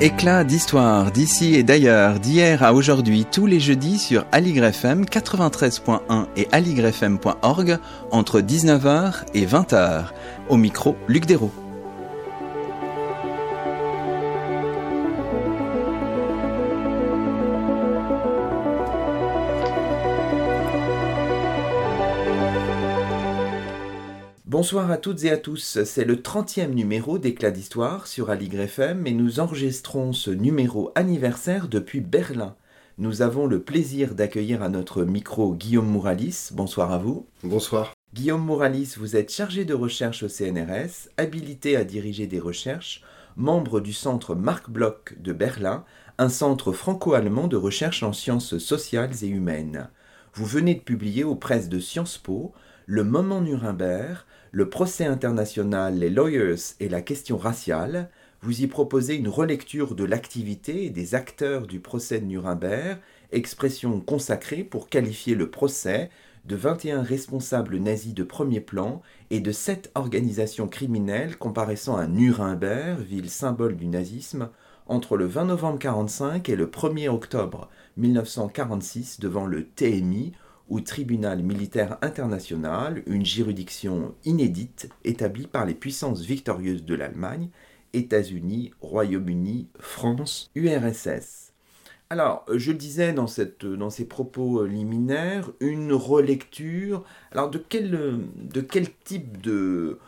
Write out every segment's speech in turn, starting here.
Éclat d'histoire d'ici et d'ailleurs, d'hier à aujourd'hui, tous les jeudis sur AligrefM 93.1 et aligrefm.org entre 19h et 20h. Au micro, Luc Dérault. Bonsoir à toutes et à tous, c'est le 30e numéro d'Éclat d'Histoire sur Aligre FM et nous enregistrons ce numéro anniversaire depuis Berlin. Nous avons le plaisir d'accueillir à notre micro Guillaume Mouralis. Bonsoir à vous. Bonsoir. Guillaume Mouralis, vous êtes chargé de recherche au CNRS, habilité à diriger des recherches, membre du centre Marc Bloch de Berlin, un centre franco-allemand de recherche en sciences sociales et humaines. Vous venez de publier aux presses de Sciences Po Le moment Nuremberg, le procès international, les lawyers et la question raciale, vous y proposez une relecture de l'activité des acteurs du procès de Nuremberg, expression consacrée pour qualifier le procès de 21 responsables nazis de premier plan et de 7 organisations criminelles comparaissant à Nuremberg, ville symbole du nazisme, entre le 20 novembre 1945 et le 1er octobre 1946 devant le TMI, ou tribunal militaire international, une juridiction inédite établie par les puissances victorieuses de l'Allemagne, États-Unis, Royaume-Uni, France, URSS. Alors, je le disais dans, ces propos liminaires, une relecture. Alors, de quel, de quel type de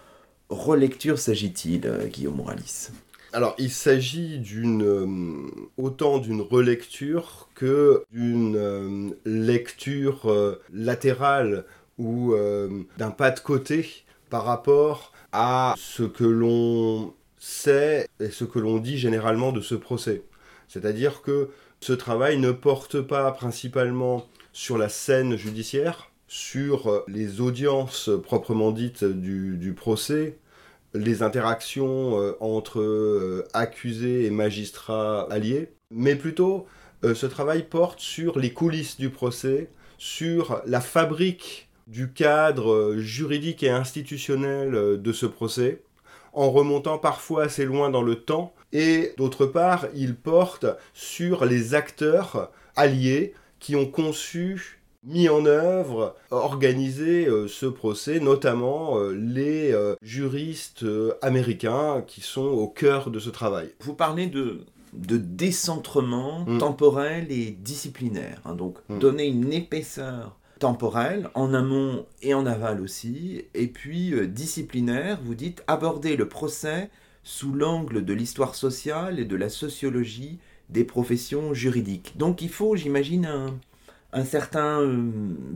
relecture s'agit-il, Guillaume Moralis alors, il s'agit d'une euh, autant d'une relecture que d'une euh, lecture euh, latérale ou d'un pas de côté par rapport à ce que l'on sait et ce que l'on dit généralement de ce procès. C'est-à-dire que ce travail ne porte pas principalement sur la scène judiciaire, sur les audiences proprement dites du procès, les interactions euh, entre euh, accusés et magistrats alliés, mais plutôt euh, ce travail porte sur les coulisses du procès, sur la fabrique du cadre juridique et institutionnel de ce procès, en remontant parfois assez loin dans le temps, et d'autre part, il porte sur les acteurs alliés qui ont conçu mis en œuvre, organisé euh, ce procès, notamment euh, les euh, juristes américains qui sont au cœur de ce travail. Vous parlez de, de décentrement mm. temporel et disciplinaire, hein, donc mm. donner une épaisseur temporelle en amont et en aval aussi, et puis disciplinaire, vous dites aborder le procès sous l'angle de l'histoire sociale et de la sociologie des professions juridiques. Donc il faut, j'imagine, un, un certain euh,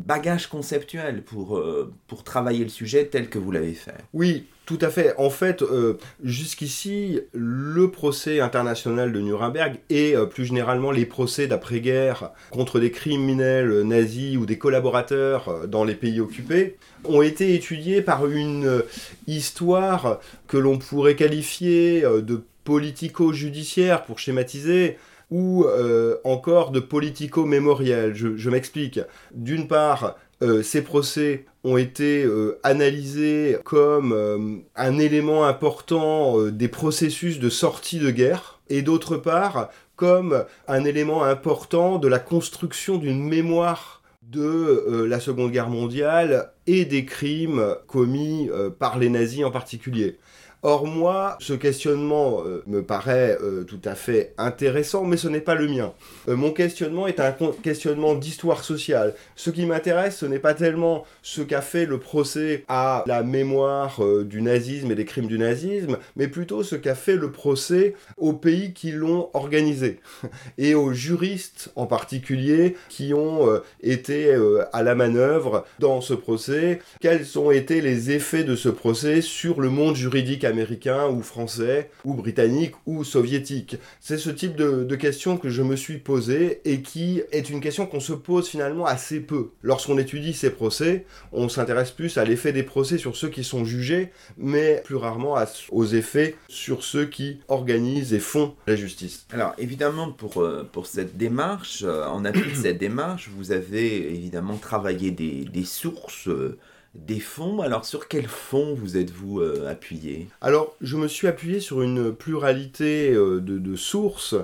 bagage conceptuel pour, euh, pour travailler le sujet tel que vous l'avez fait. Oui, tout à fait. En fait, euh, jusqu'ici, le procès international de Nuremberg et plus généralement les procès d'après-guerre contre des criminels nazis ou des collaborateurs dans les pays occupés ont été étudiés par une histoire que l'on pourrait qualifier de politico-judiciaire pour schématiser ou euh, encore de politico-mémoriel. Je, m'explique. D'une part, euh, ces procès ont été euh, analysés comme un élément important des processus de sortie de guerre, et d'autre part, comme un élément important de la construction d'une mémoire de la Seconde Guerre mondiale et des crimes commis par les nazis en particulier. Or moi, ce questionnement euh, me paraît euh, tout à fait intéressant, mais ce n'est pas le mien. Euh, mon questionnement est un questionnement d'histoire sociale. Ce qui m'intéresse, ce n'est pas tellement ce qu'a fait le procès à la mémoire du nazisme et des crimes du nazisme, mais plutôt ce qu'a fait le procès aux pays qui l'ont organisé, et aux juristes en particulier qui ont été à la manœuvre dans ce procès. Quels ont été les effets de ce procès sur le monde juridique américain américain ou français ou britannique ou soviétique C'est ce type de, question que je me suis posé et qui est une question qu'on se pose finalement assez peu. Lorsqu'on étudie ces procès, on s'intéresse plus à l'effet des procès sur ceux qui sont jugés, mais plus rarement aux effets sur ceux qui organisent et font la justice. Alors évidemment, pour, euh, pour cette démarche, euh, en appui de cette démarche, vous avez évidemment travaillé des, des sources. Euh, des fonds. Alors sur quels fonds vous êtes-vous appuyé? Alors je me suis appuyé sur une pluralité de, de sources.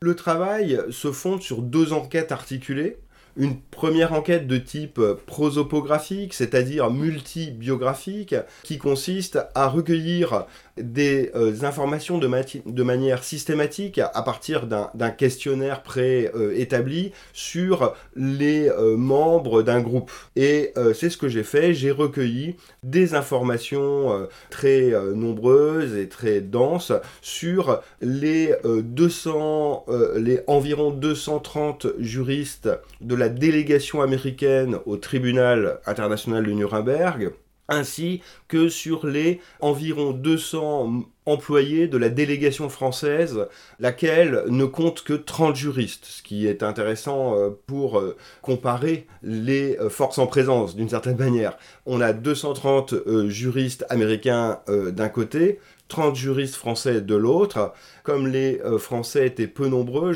Le travail se fonde sur deux enquêtes articulées une première enquête de type prosopographique, c'est-à-dire multibiographique, qui consiste à recueillir des euh, informations de, manière systématique à partir d'un questionnaire préétabli sur les euh, membres d'un groupe. Et euh, c'est ce que j'ai fait, j'ai recueilli des informations très nombreuses et très denses sur les 200, les environ 230 juristes de la délégation américaine au tribunal international de Nuremberg ainsi que sur les environ 200 employés de la délégation française, laquelle ne compte que 30 juristes, ce qui est intéressant euh, pour euh, comparer les euh, forces en présence d'une certaine manière. On a 230 juristes américains d'un côté, 30 juristes français de l'autre. Comme les Français étaient peu nombreux,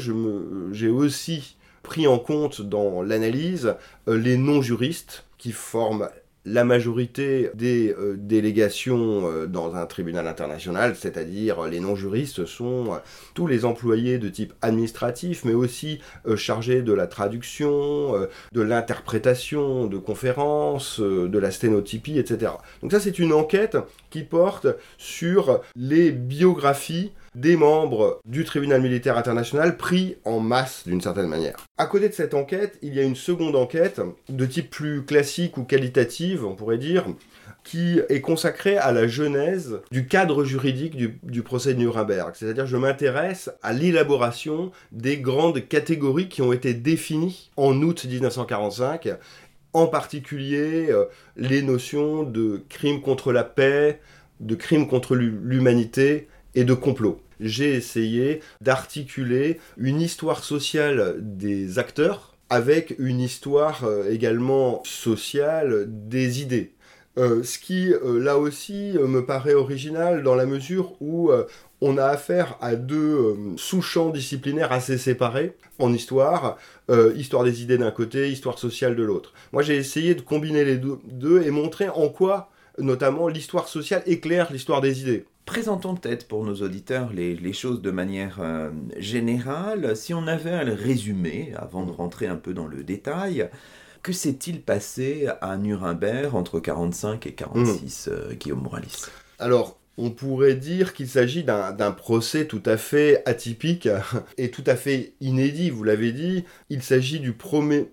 j'ai aussi pris en compte dans l'analyse les non-juristes qui forment la majorité des euh, délégations euh, dans un tribunal international, c'est-à-dire les non-juristes, sont euh, tous les employés de type administratif, mais aussi chargés de la traduction, de l'interprétation de conférences, de la sténotypie, etc. Donc ça, c'est une enquête qui porte sur les biographies des membres du tribunal militaire international pris en masse d'une certaine manière. À côté de cette enquête, il y a une seconde enquête de type plus classique ou qualitative, on pourrait dire, qui est consacrée à la genèse du cadre juridique du, procès de Nuremberg. C'est-à-dire je m'intéresse à l'élaboration des grandes catégories qui ont été définies en août 1945 en particulier euh, les notions de crime contre la paix, de crime contre l'humanité et de complot. J'ai essayé d'articuler une histoire sociale des acteurs avec une histoire euh, également sociale des idées. Euh, ce qui, euh, là aussi, me paraît original dans la mesure où on a affaire à deux sous-champs disciplinaires assez séparés en histoire, histoire des idées d'un côté, histoire sociale de l'autre. Moi, j'ai essayé de combiner les deux et montrer en quoi, notamment, l'histoire sociale éclaire l'histoire des idées. Présentons peut-être pour nos auditeurs les, choses de manière euh, générale. Si on avait à le résumer, avant de rentrer un peu dans le détail, que s'est-il passé à Nuremberg entre 45 et 46, mmh. euh, Guillaume Moralis Alors, on pourrait dire qu'il s'agit d'un procès tout à fait atypique et tout à fait inédit, vous l'avez dit. Il s'agit du premier,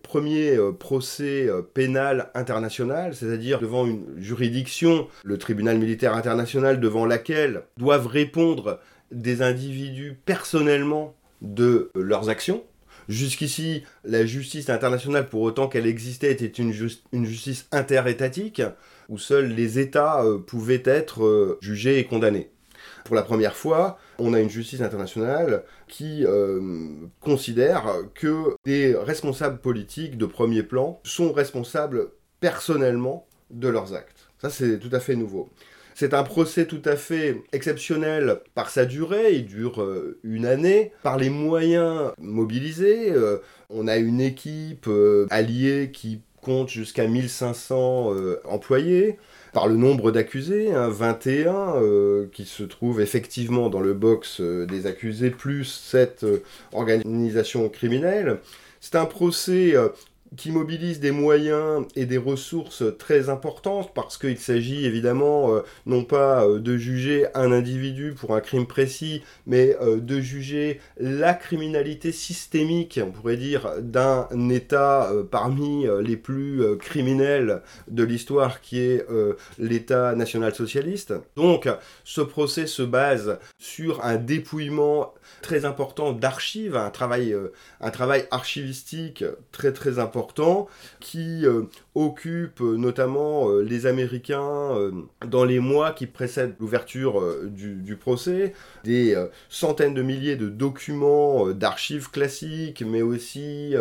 euh, procès euh, pénal international, c'est-à-dire devant une juridiction, le tribunal militaire international, devant laquelle doivent répondre des individus personnellement de leurs actions. Jusqu'ici, la justice internationale, pour autant qu'elle existait, était une justice interétatique où seuls les États euh, pouvaient être euh, jugés et condamnés. Pour la première fois, on a une justice internationale qui euh, considère que des responsables politiques de premier plan sont responsables personnellement de leurs actes. Ça, c'est tout à fait nouveau. C'est un procès tout à fait exceptionnel par sa durée, il dure une année, par les moyens mobilisés. on a une équipe alliée qui jusqu'à 1500 euh, employés, par le nombre d'accusés, 21, hein, euh, qui se trouvent effectivement dans le box euh, des accusés, plus cette organisation criminelle. C'est un procès qui mobilise des moyens et des ressources très importantes parce qu'il s'agit évidemment euh, non pas euh, de juger un individu pour un crime précis, mais euh, de juger la criminalité systémique, on pourrait dire, d'un État parmi les plus criminels de l'histoire qui est l'État national-socialiste. Donc ce procès se base sur un dépouillement très important d'archives, un travail, un travail archivistique très très important qui euh, occupe euh, notamment euh, les Américains dans les mois qui précèdent l'ouverture du, procès, des centaines de milliers de documents d'archives classiques, mais aussi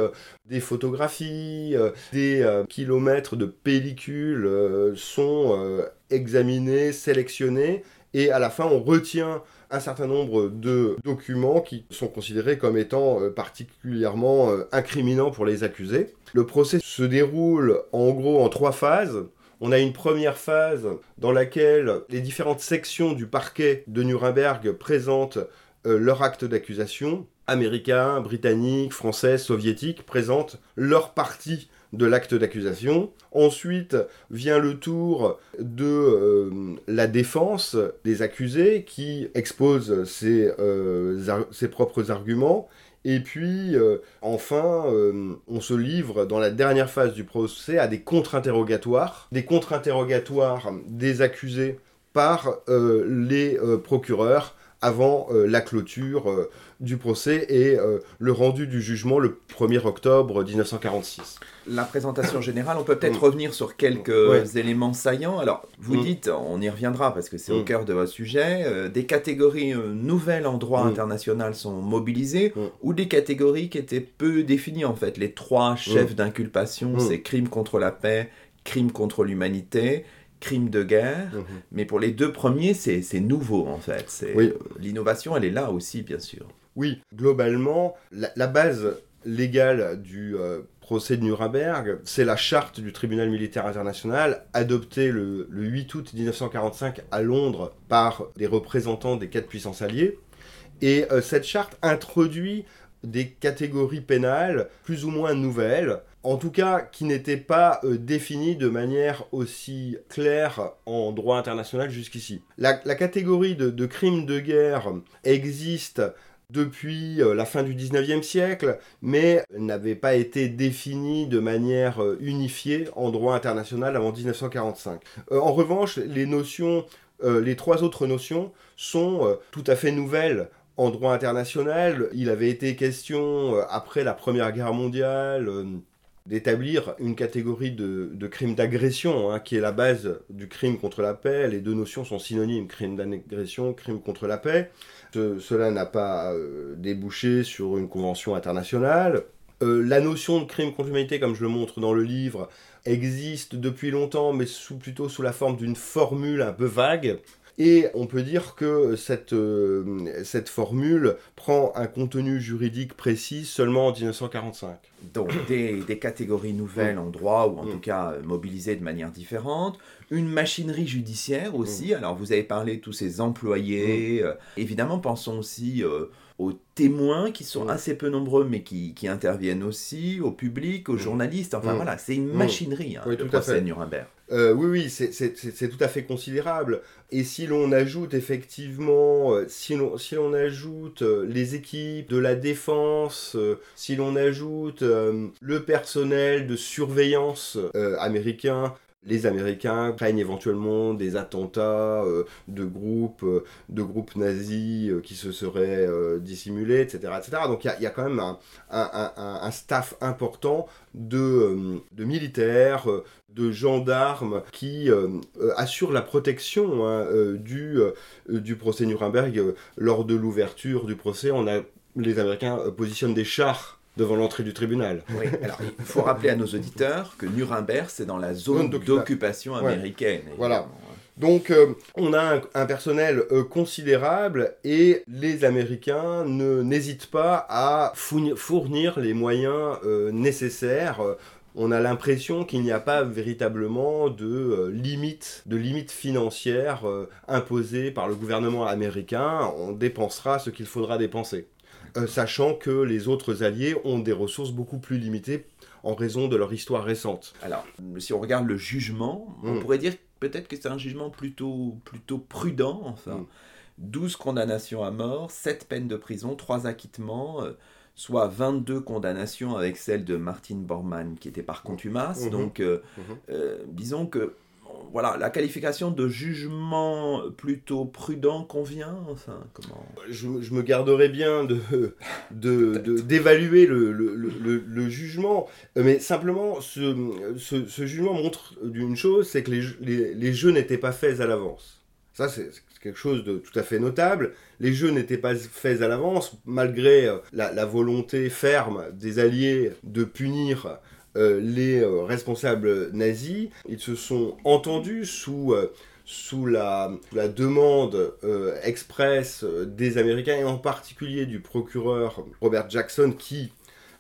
des photographies, des kilomètres de pellicules sont examinés, sélectionnés, et à la fin on retient un certain nombre de documents qui sont considérés comme étant euh, particulièrement euh, incriminants pour les accusés. Le procès se déroule en gros en trois phases. On a une première phase dans laquelle les différentes sections du parquet de Nuremberg présentent euh, leur acte d'accusation. Américains, britanniques, français, soviétiques présentent leur partie de l'acte d'accusation. Ensuite vient le tour de euh, la défense des accusés qui expose ses, euh, ses propres arguments. Et puis, enfin, on se livre dans la dernière phase du procès à des contre-interrogatoires, des contre-interrogatoires des accusés par les procureurs avant euh, la clôture euh, du procès et euh, le rendu du jugement le 1er octobre 1946. La présentation générale, on peut peut-être mm. revenir sur quelques éléments saillants. Alors, vous mm. dites, on y reviendra parce que c'est au mm. cœur de votre sujet, des catégories nouvelles en droit international sont mobilisées ou des catégories qui étaient peu définies en fait. Les trois chefs d'inculpation, c'est crime contre la paix, crime contre l'humanité crime de guerre, mhm. mais pour les deux premiers, c'est nouveau en fait. Oui. L'innovation, elle est là aussi, bien sûr. Oui, globalement, la, base légale du euh, procès de Nuremberg, c'est la charte du tribunal militaire international, adoptée le, 8 août 1945 à Londres par des représentants des quatre puissances alliées. Et euh, cette charte introduit des catégories pénales plus ou moins nouvelles, en tout cas qui n'étaient pas euh, définies de manière aussi claire en droit international jusqu'ici. La, catégorie de, crimes de guerre existe depuis euh, la fin du 19e siècle, mais n'avait pas été définie de manière euh, unifiée en droit international avant 1945. en revanche, les notions les trois autres notions sont tout à fait nouvelles en droit international, il avait été question, euh, après la Première Guerre mondiale, euh, d'établir une catégorie de, crimes d'agression, hein, qui est la base du crime contre la paix. Les deux notions sont synonymes, crime d'agression, crime contre la paix. Cela n'a pas euh, débouché sur une convention internationale. la notion de crime contre l'humanité, comme je le montre dans le livre, existe depuis longtemps, mais sous, plutôt sous la forme d'une formule un peu vague. Et on peut dire que cette, euh, cette formule prend un contenu juridique précis seulement en 1945. Donc des, des catégories nouvelles en droit, ou en mm. tout cas euh, mobilisées de manière différente, une machinerie judiciaire aussi. Mm. Alors vous avez parlé de tous ces employés. Mm. Euh, évidemment, pensons aussi aux témoins qui sont assez peu nombreux mais qui, qui, interviennent aussi, au public, aux journalistes. Enfin voilà, c'est une machinerie, hein, le procès Nuremberg. Euh, oui, oui, c'est tout à fait considérable. Et si l'on ajoute effectivement, euh, si l'on ajoute euh, les équipes de la défense, si l'on ajoute le personnel de surveillance américain, les Américains craignent éventuellement des attentats de groupes de groupes nazis qui se seraient dissimulés, etc., etc. Donc il y, a quand même un, staff important de, militaires, de gendarmes qui euh, euh, assurent la protection hein, euh, du, du procès Nuremberg. lors de l'ouverture du procès, on a, les Américains positionnent des chars devant l'entrée du tribunal. Oui, alors il faut rappeler à nos auditeurs que Nuremberg, c'est dans la zone d'occupation américaine. Voilà. Donc on a un, personnel considérable et les Américains n'hésitent pas à fournir, les moyens nécessaires on a l'impression qu'il n'y a pas véritablement de euh, limite, de limite financière euh, imposée par le gouvernement américain. On dépensera ce qu'il faudra dépenser. Euh, sachant que les autres alliés ont des ressources beaucoup plus limitées en raison de leur histoire récente. Alors, si on regarde le jugement, on mm. pourrait dire peut-être que c'est un jugement plutôt, plutôt prudent, enfin. 12 mm. condamnations à mort, 7 peines de prison, 3 acquittements soit 22 condamnations avec celle de Martin Bormann qui était par contumace. Mhm. Donc, euh, euh, disons que voilà, la qualification de jugement plutôt prudent convient enfin, comment... je, me garderai bien de, d'évaluer le, le, jugement, mais simplement ce, ce, jugement montre d'une chose, c'est que les, les, les jeux n'étaient pas faits à l'avance. Ça, c'est quelque chose de tout à fait notable. Les jeux n'étaient pas faits à l'avance, malgré euh, la, volonté ferme des Alliés de punir euh, les euh, responsables nazis. Ils se sont entendus sous, sous la, la demande expresse des Américains, et en particulier du procureur Robert Jackson, qui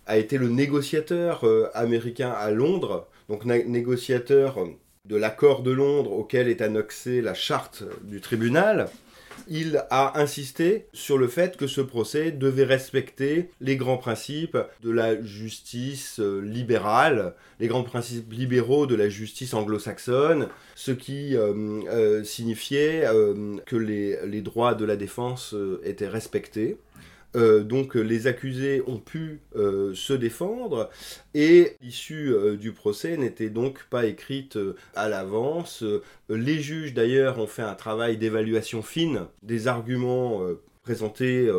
a été le négociateur américain à Londres, donc négociateur de l'accord de Londres auquel est annexée la charte du tribunal, il a insisté sur le fait que ce procès devait respecter les grands principes de la justice euh, libérale, les grands principes libéraux de la justice anglo-saxonne, ce qui euh, euh, signifiait que les, droits de la défense étaient respectés. Euh, donc les accusés ont pu euh, se défendre et l'issue euh, du procès n'était donc pas écrite à l'avance. les juges d'ailleurs ont fait un travail d'évaluation fine des arguments présentés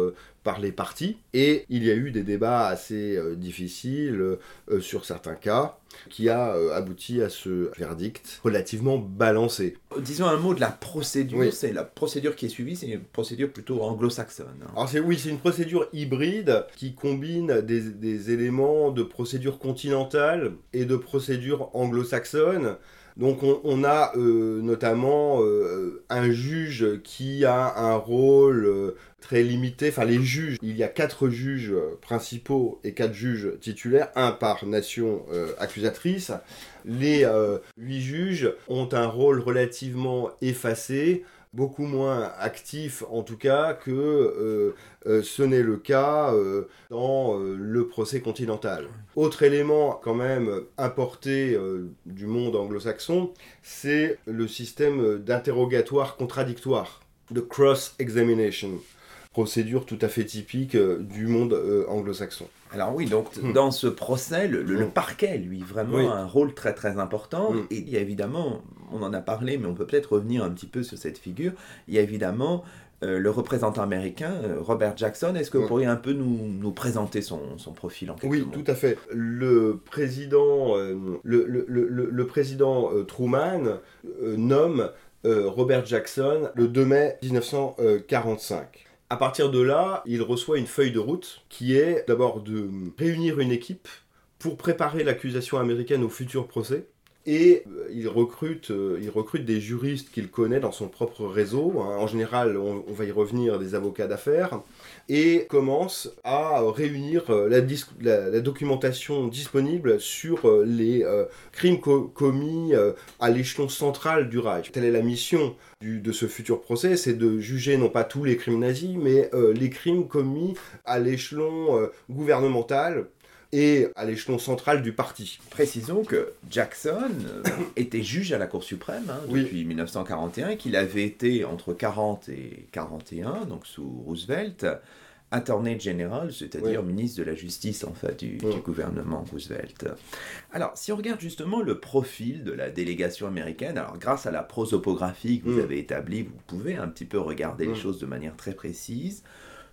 par les parties et il y a eu des débats assez difficiles sur certains cas qui a euh, abouti à ce verdict relativement balancé. Disons un mot de la procédure. C'est la procédure qui est suivie, c'est une procédure plutôt anglo-saxonne. Hein. Alors c'est oui, c'est une procédure hybride qui combine des, des éléments de procédure continentale et de procédure anglo-saxonne. Donc on, a euh, notamment euh, un juge qui a un rôle euh, très limité. Enfin les juges, il y a quatre juges principaux et quatre juges titulaires, un par nation accusatrice. Les huit juges ont un rôle relativement effacé beaucoup moins actif en tout cas que euh, euh, ce n'est le cas euh, dans le procès continental. Autre élément quand même importé du monde anglo-saxon, c'est le système d'interrogatoire contradictoire, de cross-examination procédure tout à fait typique du monde anglo-saxon. Alors oui, donc hmm. dans ce procès, le, hmm. parquet, lui, vraiment a un rôle très très important. Hmm. Et il y a évidemment, on en a parlé, mais on peut peut-être revenir un petit peu sur cette figure, il y a évidemment euh, le représentant américain, euh, Robert Jackson. Est-ce que vous pourriez un peu nous, nous présenter son, son, profil en quelque Oui, tout à fait. Le président, euh, le, le, le, président Truman nomme Robert Jackson le 2 mai 1945. À partir de là, il reçoit une feuille de route qui est d'abord de réunir une équipe pour préparer l'accusation américaine au futur procès. Et euh, il recrute, euh, il recrute des juristes qu'il connaît dans son propre réseau. Hein. En général, on, va y revenir, des avocats d'affaires. Et commence à réunir euh, la, documentation disponible sur les crimes commis à l'échelon central du Reich. Telle est la mission de ce futur procès, c'est de juger non pas tous les crimes nazis, mais les crimes commis à l'échelon gouvernemental et à l'échelon central du parti. Précisons que Jackson euh, était juge à la Cour suprême hein, depuis 1941 et qu'il avait été entre 40 et 41, donc sous Roosevelt, Attorney General, c'est-à-dire ministre de la Justice en fait du, gouvernement Roosevelt. Alors, si on regarde justement le profil de la délégation américaine, alors grâce à la prosopographie que vous mm. avez établie, vous pouvez un petit peu regarder les mm. choses de manière très précise.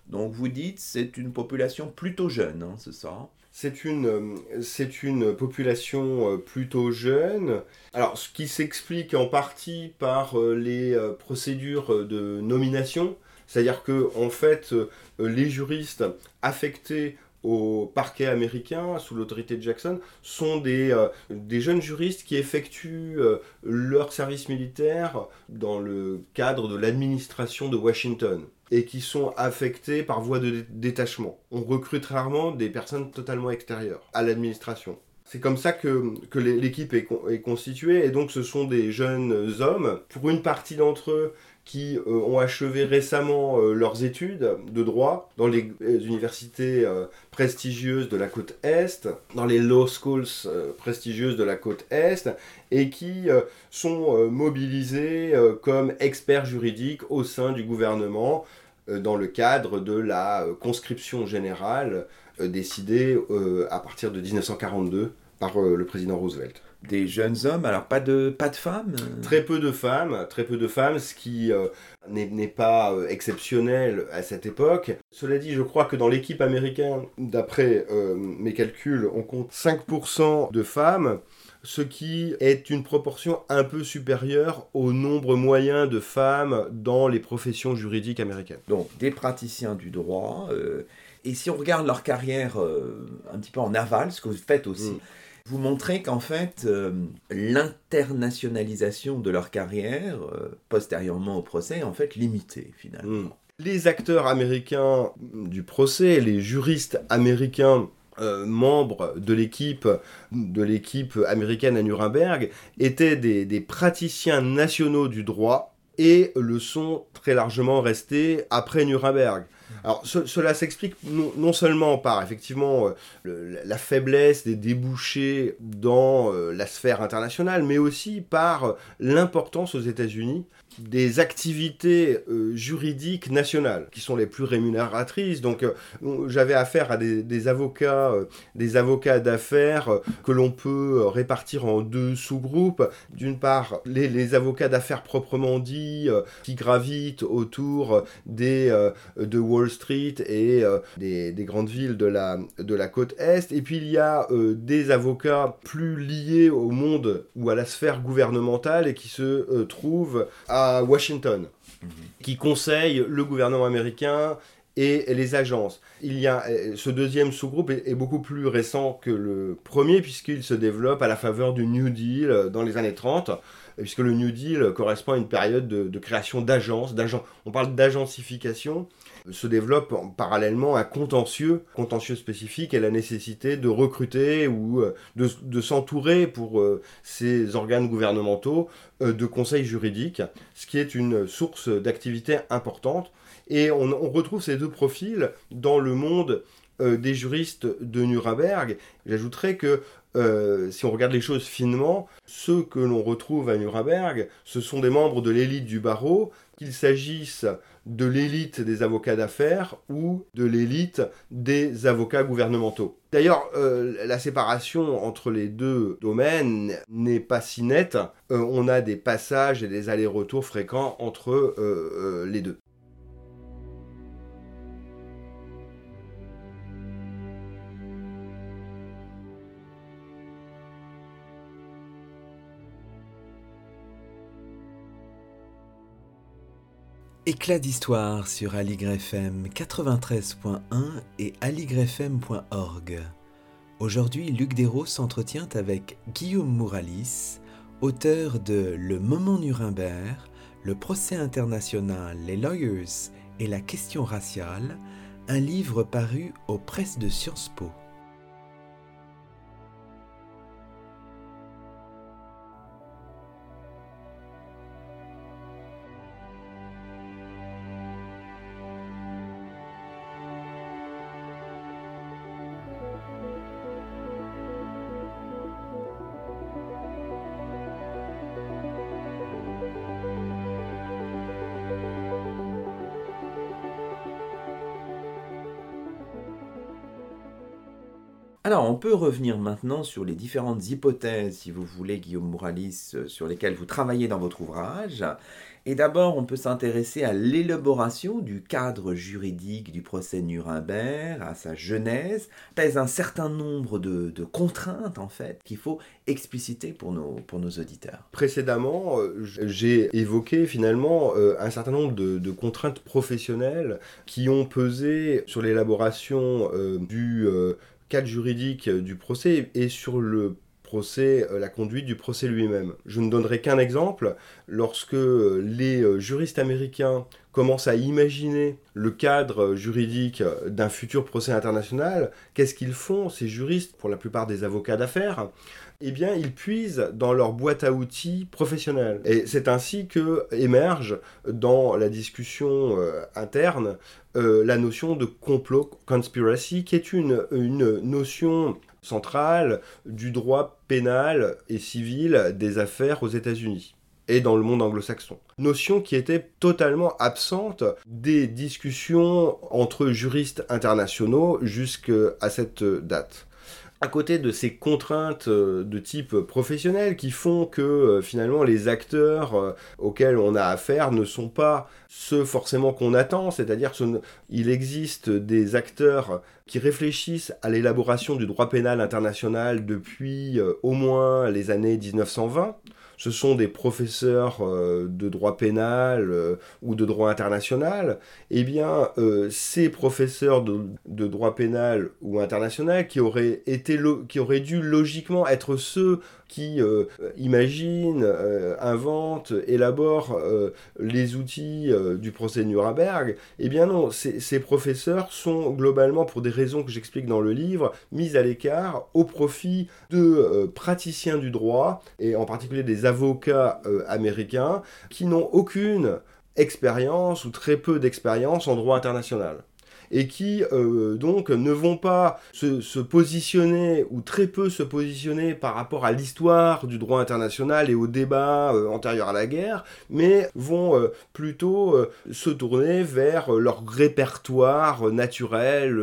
Donc vous dites c'est une population plutôt jeune, hein, c'est ça c'est une, euh, c'est une population euh, plutôt jeune. Alors, ce qui s'explique en partie par euh, les procédures de nomination, c'est-à-dire que en fait, les juristes affectés au parquet américain sous l'autorité de Jackson sont des, des jeunes juristes qui effectuent leur service militaire dans le cadre de l'administration de Washington et qui sont affectés par voie de détachement. On recrute rarement des personnes totalement extérieures à l'administration. C'est comme ça que, que l'équipe est, est, constituée, et donc ce sont des jeunes hommes, pour une partie d'entre eux qui euh, ont achevé récemment euh, leurs études de droit dans les euh, universités prestigieuses de la côte Est, dans les law schools prestigieuses de la côte Est, et qui sont mobilisés comme experts juridiques au sein du gouvernement dans le cadre de la conscription générale décidée à partir de 1942 par le président Roosevelt des jeunes hommes, alors pas de, pas de femmes euh Très peu de femmes, très peu de femmes, ce qui euh, n'est pas euh, exceptionnel à cette époque. Cela dit, je crois que dans l'équipe américaine, d'après mes calculs, on compte 5% de femmes, ce qui est une proportion un peu supérieure au nombre moyen de femmes dans les professions juridiques américaines. Donc des praticiens du droit. et si on regarde leur carrière un petit peu en aval, ce que vous faites aussi, mm. Vous montrez qu'en fait, euh, l'internationalisation de leur carrière, euh, postérieurement au procès, est en fait limitée finalement. Hmm. Les acteurs américains du procès, les juristes américains membres de l'équipe de l'équipe américaine à Nuremberg étaient des, des praticiens nationaux du droit et le sont très largement restés après Nuremberg. Alors cela s'explique non, seulement par effectivement euh, la faiblesse des débouchés dans euh, la sphère internationale, mais aussi par euh, l'importance aux États-Unis des activités euh, juridiques nationales qui sont les plus rémunératrices. Donc euh, j'avais affaire à des, avocats, euh, des avocats d'affaires que l'on peut répartir en deux sous-groupes. D'une part, les, avocats d'affaires proprement dits qui gravitent autour des, de Wall Street et des, des, grandes villes de la, de la côte Est. Et puis il y a des avocats plus liés au monde ou à la sphère gouvernementale et qui se trouvent à Washington, qui conseille le gouvernement américain et les agences. Il y a, euh, ce deuxième sous-groupe est, beaucoup plus récent que le premier puisqu'il se développe à la faveur du New Deal euh, dans les années 30 puisque le New Deal correspond à une période de, de création d'agences. On parle d'agencification se développe parallèlement un contentieux, contentieux spécifique et la nécessité de recruter ou euh, de, s'entourer pour euh, ces organes gouvernementaux euh, de conseils juridiques, ce qui est une source d'activité importante. Et on, retrouve ces deux profils dans le monde des juristes de Nuremberg. J'ajouterais que si on regarde les choses finement, ceux que l'on retrouve à Nuremberg, ce sont des membres de l'élite du barreau, qu'il s'agisse de l'élite des avocats d'affaires ou de l'élite des avocats gouvernementaux. D'ailleurs, euh, la séparation entre les deux domaines n'est pas si nette. Euh, on a des passages et des allers-retours fréquents entre euh, les deux. Éclat d'histoire sur aligrefm 93.1 et aligrefm.org. Aujourd'hui, Luc Dérault s'entretient avec Guillaume Mouralis, auteur de Le moment Nuremberg, le procès international, les lawyers et la question raciale, un livre paru aux presses de Sciences Po. On peut revenir maintenant sur les différentes hypothèses, si vous voulez, Guillaume Mouralis, euh, sur lesquelles vous travaillez dans votre ouvrage. Et d'abord, on peut s'intéresser à l'élaboration du cadre juridique du procès Nuremberg, à sa genèse, pèse un certain nombre de, contraintes, en fait, qu'il faut expliciter pour nos, auditeurs. Précédemment, euh, j'ai évoqué finalement euh, un certain nombre de, contraintes professionnelles qui ont pesé sur l'élaboration du juridique euh, du procès et sur le procès, euh, la conduite du procès lui-même. Je ne donnerai qu'un exemple. Lorsque euh, les juristes américains commencent à imaginer le cadre juridique d'un futur procès international, qu'est-ce qu'ils font, ces juristes, pour la plupart des avocats d'affaires? Eh bien, ils puisent dans leur boîte à outils professionnelle. Et c'est ainsi que émerge dans la discussion interne euh, la notion de complot, conspiracy, qui est une, une notion centrale du droit pénal et civil des affaires aux États-Unis et dans le monde anglo-saxon. Notion qui était totalement absente des discussions entre juristes internationaux jusqu'à cette date à côté de ces contraintes euh, de type professionnel qui font que euh, finalement les acteurs euh, auxquels on a affaire ne sont pas ceux forcément qu'on attend, c'est-à-dire qu'il existe des acteurs qui réfléchissent à l'élaboration du droit pénal international depuis au moins les années 1920 ce sont des professeurs euh, de droit pénal euh, ou de droit international, eh bien, euh, ces professeurs de, droit pénal ou international qui auraient, été qui auraient dû logiquement être ceux qui imaginent, inventent, élaborent les outils du procès Nuremberg, eh bien non, ces, professeurs sont globalement, pour des raisons que j'explique dans le livre, mises à l'écart au profit de praticiens du droit, et en particulier des avocats américains, qui n'ont aucune expérience ou très peu d'expérience en droit international et qui euh, donc ne vont pas se, positionner ou très peu se positionner par rapport à l'histoire du droit international et au débat euh, antérieur à la guerre, mais vont euh, plutôt se tourner vers leur répertoire naturel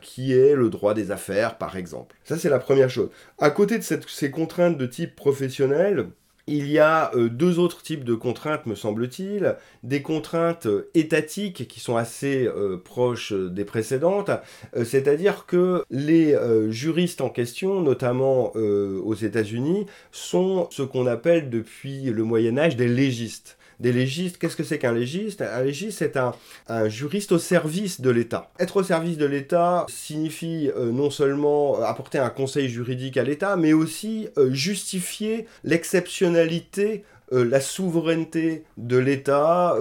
qui est le droit des affaires par exemple. Ça c'est la première chose. À côté de ces contraintes de type professionnel, il y a euh, deux autres types de contraintes, me semble-t-il. Des contraintes euh, étatiques qui sont assez euh, proches des précédentes, c'est-à-dire que les juristes en question, notamment aux États-Unis, sont ce qu'on appelle depuis le Moyen Âge des légistes des légistes. Qu'est-ce que c'est qu'un légiste? Un légiste, c'est un, juriste au service de l'État. Être au service de l'État signifie euh, non seulement euh, apporter un conseil juridique à l'État, mais aussi euh, justifier l'exceptionnalité la souveraineté de l'État,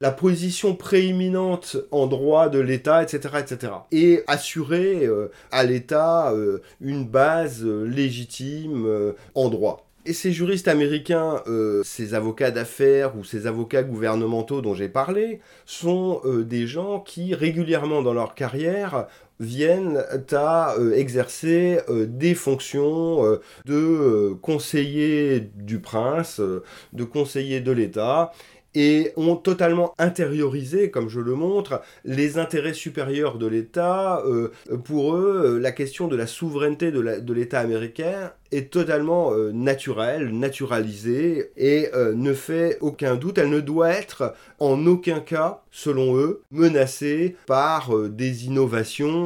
la position prééminente en droit de l'État, etc., etc. Et assurer à l'État une base légitime en droit. Et ces juristes américains, euh, ces avocats d'affaires ou ces avocats gouvernementaux dont j'ai parlé, sont euh, des gens qui régulièrement dans leur carrière viennent à euh, exercer des fonctions de conseiller du prince, de conseiller de l'État, et ont totalement intériorisé, comme je le montre, les intérêts supérieurs de l'État. pour eux, la question de la souveraineté de l'État américain est totalement euh, naturelle, naturalisée et euh, ne fait aucun doute. Elle ne doit être en aucun cas, selon eux, menacée par euh, des innovations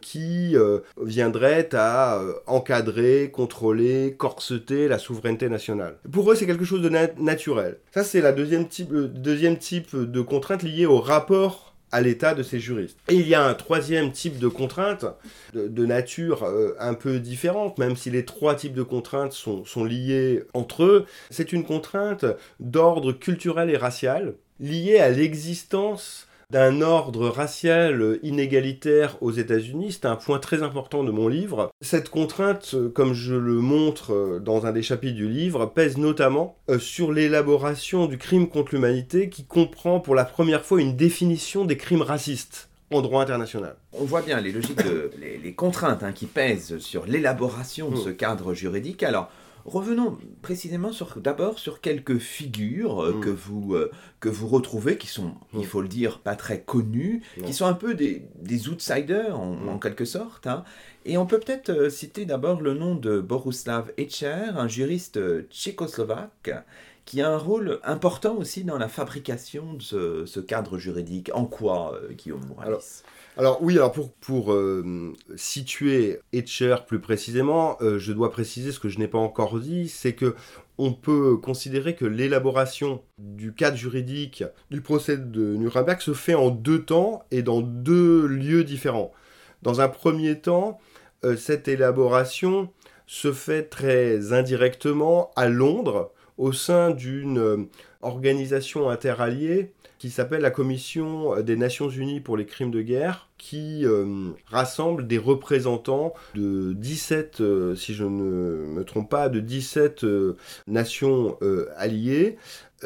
qui viendraient à encadrer, contrôler, corseter la souveraineté nationale. Pour eux, c'est quelque chose de naturel. Ça, c'est la deuxième type, deuxième type de contrainte liée au rapport à l'état de ces juristes. Et il y a un troisième type de contrainte de, nature euh, un peu différente, même si les trois types de contraintes sont, sont liés entre eux. C'est une contrainte d'ordre culturel et racial liée à l'existence d'un ordre racial inégalitaire aux États-Unis. C'est un point très important de mon livre. Cette contrainte, comme je le montre dans un des chapitres du livre, pèse notamment euh, sur l'élaboration du crime contre l'humanité qui comprend pour la première fois une définition des crimes racistes en droit international. On voit bien les logiques, de, les, contraintes hein, qui pèsent sur l'élaboration de ce cadre juridique. Alors, Revenons précisément sur, d'abord sur quelques figures euh, mm. que, vous, euh, que vous retrouvez, qui sont, il mm. faut le dire, pas très connues, qui sont un peu des, des outsiders en, mm. quelque sorte. Hein. Et on peut peut-être euh, citer d'abord le nom de Boruslav Etcher, un juriste tchécoslovaque, qui a un rôle important aussi dans la fabrication de ce, cadre juridique. En quoi, Guillaume Morales alors oui, alors pour, pour euh, situer Etcher plus précisément, euh, je dois préciser ce que je n'ai pas encore dit, c'est que on peut considérer que l'élaboration du cadre juridique du procès de Nuremberg se fait en deux temps et dans deux lieux différents. Dans un premier temps, euh, cette élaboration se fait très indirectement à Londres au sein d'une organisation interalliée qui s'appelle la Commission des Nations Unies pour les crimes de guerre, qui euh, rassemble des représentants de 17, euh, si je ne me trompe pas, de 17 euh, nations alliées.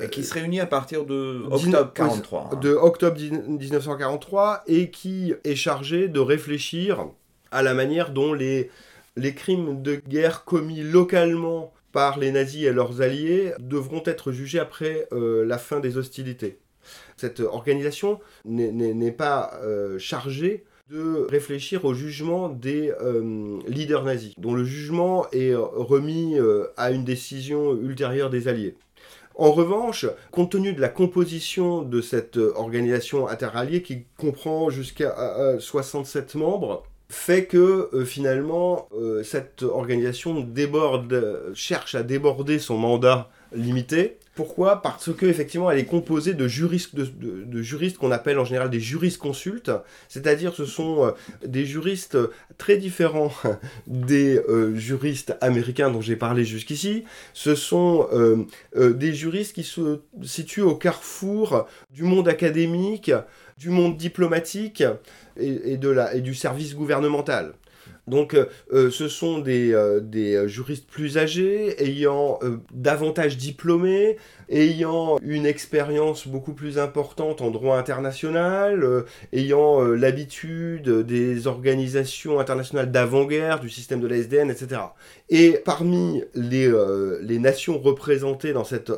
Et qui se réunit à partir de octobre 43. Hein. De octobre 1943 et qui est chargé de réfléchir à la manière dont les, les crimes de guerre commis localement par les nazis et leurs alliés devront être jugés après la fin des hostilités. Cette organisation n'est pas euh, chargée de réfléchir au jugement des euh, leaders nazis, dont le jugement est remis euh, à une décision ultérieure des Alliés. En revanche, compte tenu de la composition de cette organisation interalliée qui comprend jusqu'à 67 membres, fait que finalement cette organisation déborde, cherche à déborder son mandat limitée. Pourquoi? Parce que effectivement, elle est composée de juristes, juristes qu'on appelle en général des jurisconsultes, c'est-à-dire ce sont euh, des juristes très différents des euh, juristes américains dont j'ai parlé jusqu'ici. Ce sont euh, des juristes qui se situent au carrefour du monde académique, du monde diplomatique et du service gouvernemental. Donc euh, euh, ce sont des, euh, juristes plus âgés, ayant davantage diplômés, ayant une expérience beaucoup plus importante en droit international, ayant l'habitude des organisations internationales d'avant-guerre, du système de la SDN, etc. Et parmi les, les nations représentées dans cette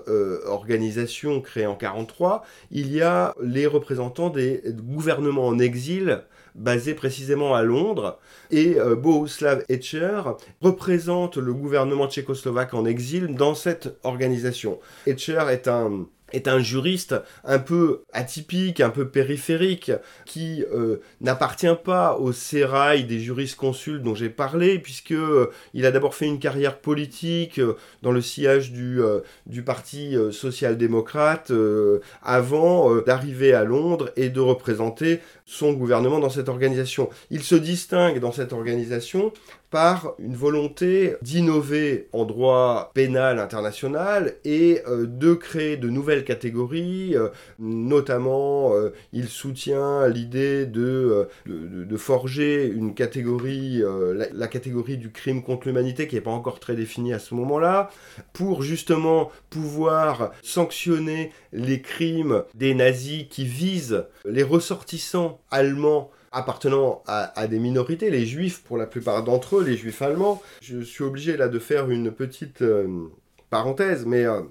organisation créée en 1943, il y a les représentants des gouvernements en exil basé précisément à Londres. Et euh, Bohuslav Etcher représente le gouvernement tchécoslovaque en exil dans cette organisation. Etcher est un est un juriste un peu atypique, un peu périphérique, qui euh, n'appartient pas au sérail des juristes consuls dont j'ai parlé, puisque euh, il a d'abord fait une carrière politique dans le sillage du Parti social-démocrate avant d'arriver à Londres et de représenter son gouvernement dans cette organisation. Il se distingue dans cette organisation par une volonté d'innover en droit pénal international et euh, de créer de nouvelles catégories. Euh, notamment, euh, il soutient l'idée de, forger une catégorie, la, la, catégorie du crime contre l'humanité qui n'est pas encore très définie à ce moment-là, pour justement pouvoir sanctionner les crimes des nazis qui visent les ressortissants allemands appartenant à, des minorités, les juifs pour la plupart d'entre eux, les juifs allemands. Je suis obligé là de faire une petite euh, parenthèse, mais euh,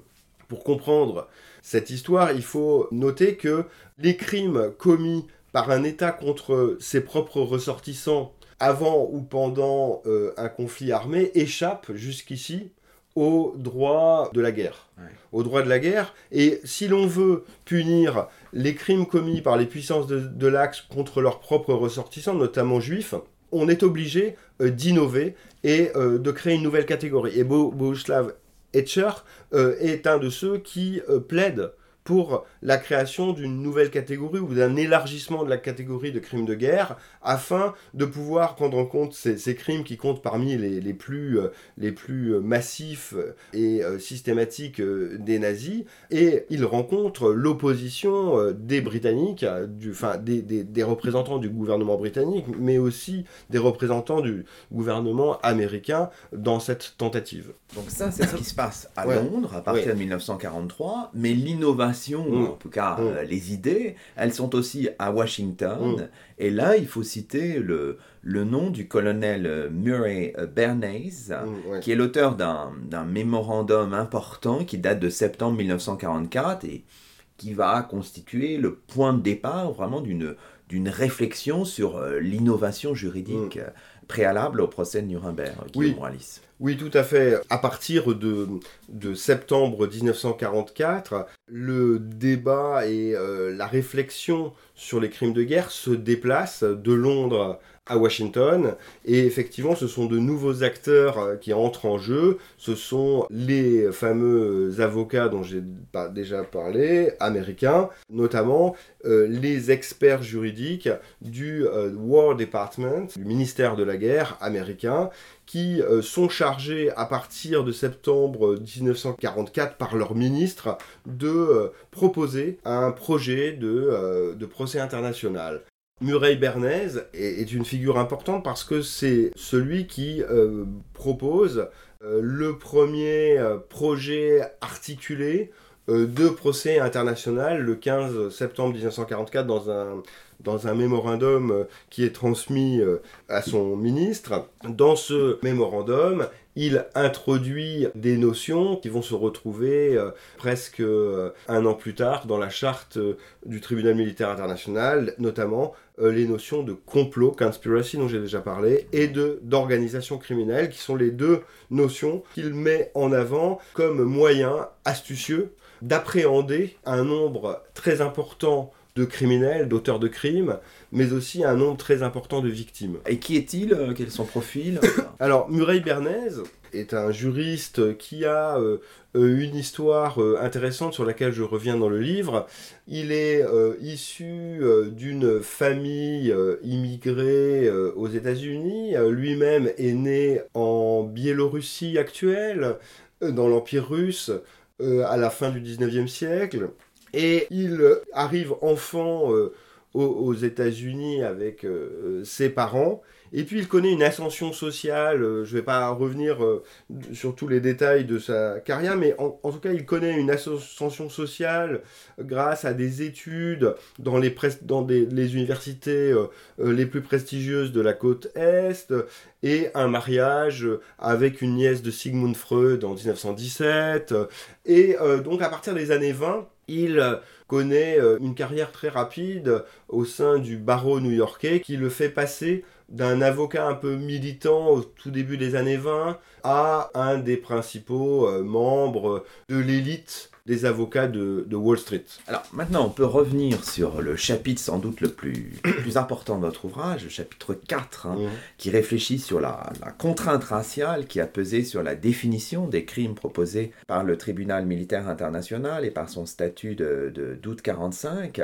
pour comprendre cette histoire, il faut noter que les crimes commis par un État contre ses propres ressortissants avant ou pendant euh, un conflit armé échappent jusqu'ici au droit de la guerre. Au droit de la guerre. Et si l'on veut punir les crimes commis par les puissances de, l'Axe contre leurs propres ressortissants, notamment juifs, on est obligé euh, d'innover et euh, de créer une nouvelle catégorie. Et Bohuslav Etcher euh, est un de ceux qui plaident pour la création d'une nouvelle catégorie ou d'un élargissement de la catégorie de crimes de guerre afin de pouvoir prendre en compte ces, crimes qui comptent parmi les, plus, euh, les plus euh, massifs et euh, systématiques des nazis. Et il rencontre l'opposition des Britanniques, du, enfin, des, des, représentants du gouvernement britannique, mais aussi des représentants du gouvernement américain dans cette tentative. Donc ça, c'est ce qui se passe à Londres à partir de 1943, mais l'innovation Mm. en tout cas mm. euh, les idées, elles sont aussi à Washington. Mm. Et là, il faut citer le, le nom du colonel euh, Murray euh, Bernays, qui est l'auteur d'un mémorandum important qui date de septembre 1944 et qui va constituer le point de départ vraiment d'une d'une réflexion sur l'innovation juridique préalable au procès de Nuremberg, oui. Oui, tout à fait. À partir de, septembre 1944, le débat et euh, la réflexion sur les crimes de guerre se déplacent de Londres à Washington. Et effectivement, ce sont de nouveaux acteurs euh, qui entrent en jeu. Ce sont les fameux avocats dont j'ai déjà parlé, américains, notamment euh, les experts juridiques du War Department, du ministère de la guerre américain, qui euh, sont chargés à partir de septembre 1944 par leur ministre de euh, proposer un projet euh, de procès international. Murray Bernays est, une figure importante parce que c'est celui qui propose le premier projet articulé de procès international le 15 septembre 1944 dans un, dans un mémorandum euh, qui est transmis euh, à son ministre. Dans ce mémorandum, il introduit des notions qui vont se retrouver euh, presque un an plus tard dans la charte du tribunal militaire international, notamment les notions de complot, conspiracy dont j'ai déjà parlé, et de d'organisation criminelle, qui sont les deux notions qu'il met en avant comme moyen astucieux d'appréhender un nombre très important de criminels, d'auteurs de crimes, mais aussi un nombre très important de victimes. Et qui est-il Quel est son profil Alors, Murray Bernays est un juriste qui a euh, euh, une histoire euh, intéressante sur laquelle je reviens dans le livre. Il est issu d'une famille immigrée aux États-Unis. Lui-même est né en Biélorussie actuelle, dans l'Empire russe, à la fin du 19e siècle. Et il arrive enfant aux, États-Unis avec ses parents. Et puis il connaît une ascension sociale, euh, je ne vais pas revenir euh, sur tous les détails de sa carrière, mais en, tout cas il connaît une ascension sociale grâce à des études dans les, universités euh, les plus prestigieuses de la côte Est, et un mariage avec une nièce de Sigmund Freud en 1917. Et donc à partir des années 20, il connaît une carrière très rapide au sein du barreau new-yorkais qui le fait passer d'un avocat un peu militant au tout début des années 20 à un des principaux euh, membres de l'élite des avocats de, Wall Street. Alors maintenant, on peut revenir sur le chapitre sans doute le plus, plus important de votre ouvrage, le chapitre 4, hein, qui réfléchit sur la, contrainte raciale qui a pesé sur la définition des crimes proposés par le tribunal militaire international et par son statut de d'août 45.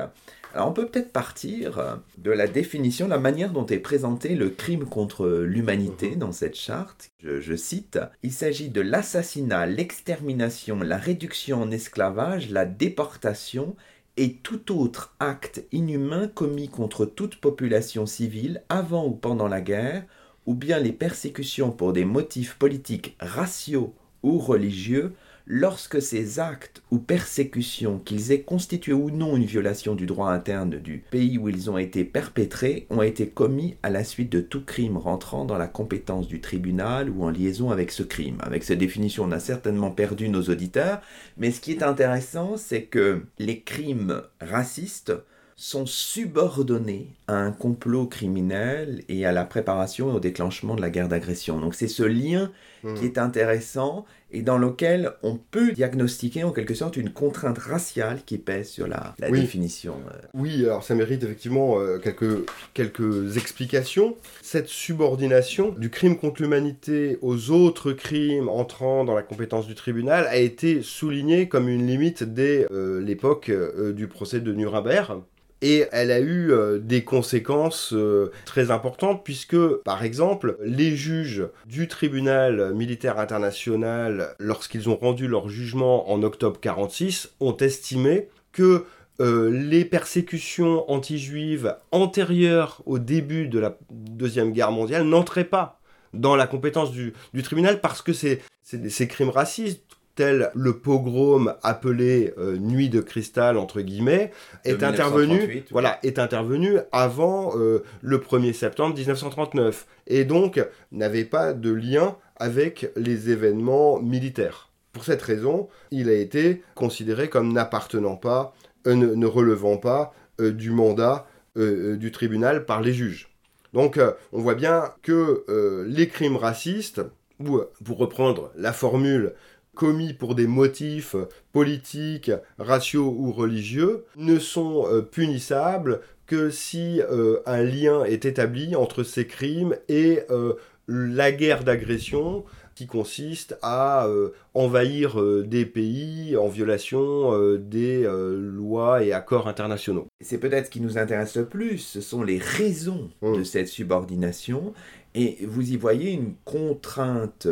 Alors on peut peut-être partir euh, de la définition, la manière dont est présenté le crime contre l'humanité mhm. dans cette charte. Je, cite, Il s'agit de l'assassinat, l'extermination, la réduction en esclavage, la déportation et tout autre acte inhumain commis contre toute population civile avant ou pendant la guerre, ou bien les persécutions pour des motifs politiques, raciaux ou religieux, lorsque ces actes ou persécutions, qu'ils aient constitué ou non une violation du droit interne du pays où ils ont été perpétrés, ont été commis à la suite de tout crime rentrant dans la compétence du tribunal ou en liaison avec ce crime. Avec cette définition, on a certainement perdu nos auditeurs, mais ce qui est intéressant, c'est que les crimes racistes sont subordonnés à un complot criminel et à la préparation et au déclenchement de la guerre d'agression. Donc c'est ce lien hmm. qui est intéressant et dans lequel on peut diagnostiquer en quelque sorte une contrainte raciale qui pèse sur la, définition. Euh. Oui, alors ça mérite effectivement euh, quelques, quelques explications. Cette subordination du crime contre l'humanité aux autres crimes entrant dans la compétence du tribunal a été soulignée comme une limite dès euh, l'époque du procès de Nuremberg. Et elle a eu euh, des conséquences euh, très importantes puisque, par exemple, les juges du tribunal militaire international, lorsqu'ils ont rendu leur jugement en octobre 46, ont estimé que euh, les persécutions anti-juives antérieures au début de la Deuxième Guerre mondiale n'entraient pas dans la compétence du, tribunal parce que c'est ces crimes racistes tel le pogrom appelé euh, Nuit de cristal entre guillemets est intervenu voilà est intervenu avant euh, le 1er septembre 1939 et donc n'avait pas de lien avec les événements militaires. Pour cette raison, il a été considéré comme n'appartenant pas euh, ne, relevant pas du mandat du tribunal par les juges. Donc on voit bien que les crimes racistes ou pour reprendre la formule commis pour des motifs politiques, raciaux ou religieux ne sont euh, punissables que si euh, un lien est établi entre ces crimes et euh, la guerre d'agression qui consiste à envahir des pays en violation des lois et accords internationaux. C'est peut-être ce qui nous intéresse le plus, ce sont les raisons de mmh. cette subordination, et vous y voyez une contrainte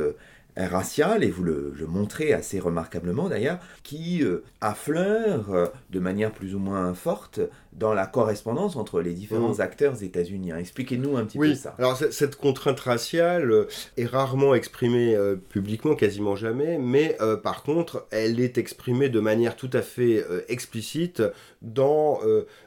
raciale, et vous le, montrez assez remarquablement d'ailleurs, qui euh, affleure euh, de manière plus ou moins forte dans la correspondance entre les différents mmh. acteurs états-uniens. Expliquez-nous un petit peu ça. Alors cette contrainte raciale euh, est rarement exprimée publiquement, quasiment jamais, mais par contre, elle est exprimée de manière tout à fait explicite dans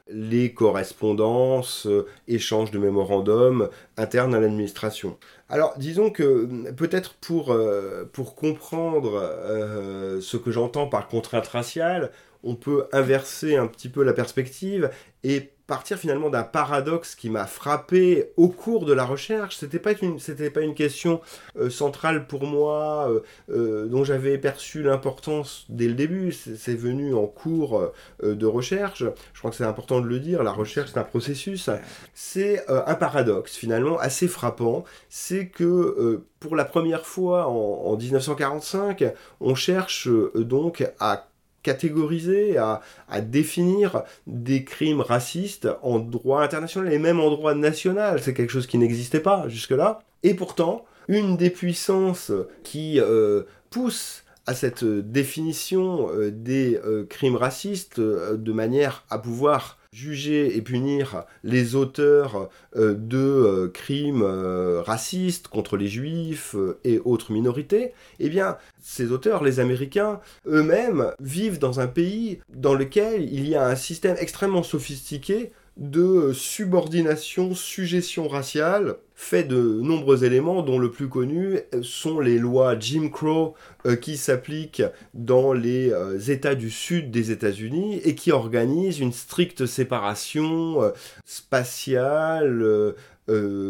les correspondances, échanges de mémorandums internes à l'administration. Alors, disons que peut-être pour, euh, comprendre euh, ce que j'entends par contrainte raciale, on peut inverser un petit peu la perspective et partir finalement d'un paradoxe qui m'a frappé au cours de la recherche. C'était pas une, pas une question euh, centrale pour moi, euh, euh, dont j'avais perçu l'importance dès le début. C'est venu en cours de recherche. Je crois que c'est important de le dire. La recherche, c'est un processus. C'est un paradoxe finalement assez frappant. C'est que pour la première fois en 1945, on cherche donc à catégoriser, à, définir des crimes racistes en droit international et même en droit national. C'est quelque chose qui n'existait pas jusque-là. Et pourtant, une des puissances qui euh, pousse à cette définition euh, des euh, crimes racistes de manière à pouvoir juger et punir les auteurs euh, de euh, crimes euh, racistes contre les juifs et autres minorités, eh bien, ces auteurs, les Américains, eux-mêmes, vivent dans un pays dans lequel il y a un système extrêmement sophistiqué de subordination, suggestion raciale, fait de nombreux éléments dont le plus connu sont les lois Jim Crow euh, qui s'appliquent dans les euh, États du sud des États-Unis et qui organisent une stricte séparation euh, spatiale,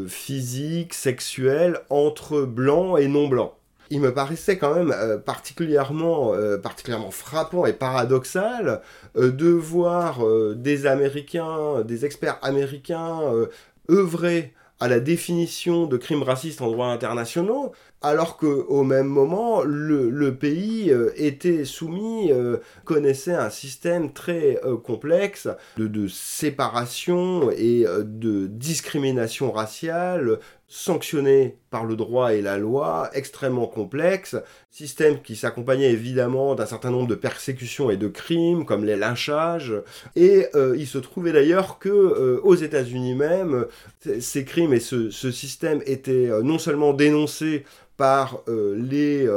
physique, sexuelle entre blancs et non blancs il me paraissait quand même particulièrement, particulièrement frappant et paradoxal de voir des Américains, des experts américains œuvrer à la définition de crimes racistes en droit international, alors qu'au même moment, le, pays euh, était soumis, euh, connaissait un système très euh, complexe de, de, séparation et de discrimination raciale sanctionné par le droit et la loi, extrêmement complexe, système qui s'accompagnait évidemment d'un certain nombre de persécutions et de crimes, comme les lynchages, et euh, il se trouvait d'ailleurs que euh, aux États-Unis même, ces crimes et ce, système étaient euh, non seulement dénoncés par les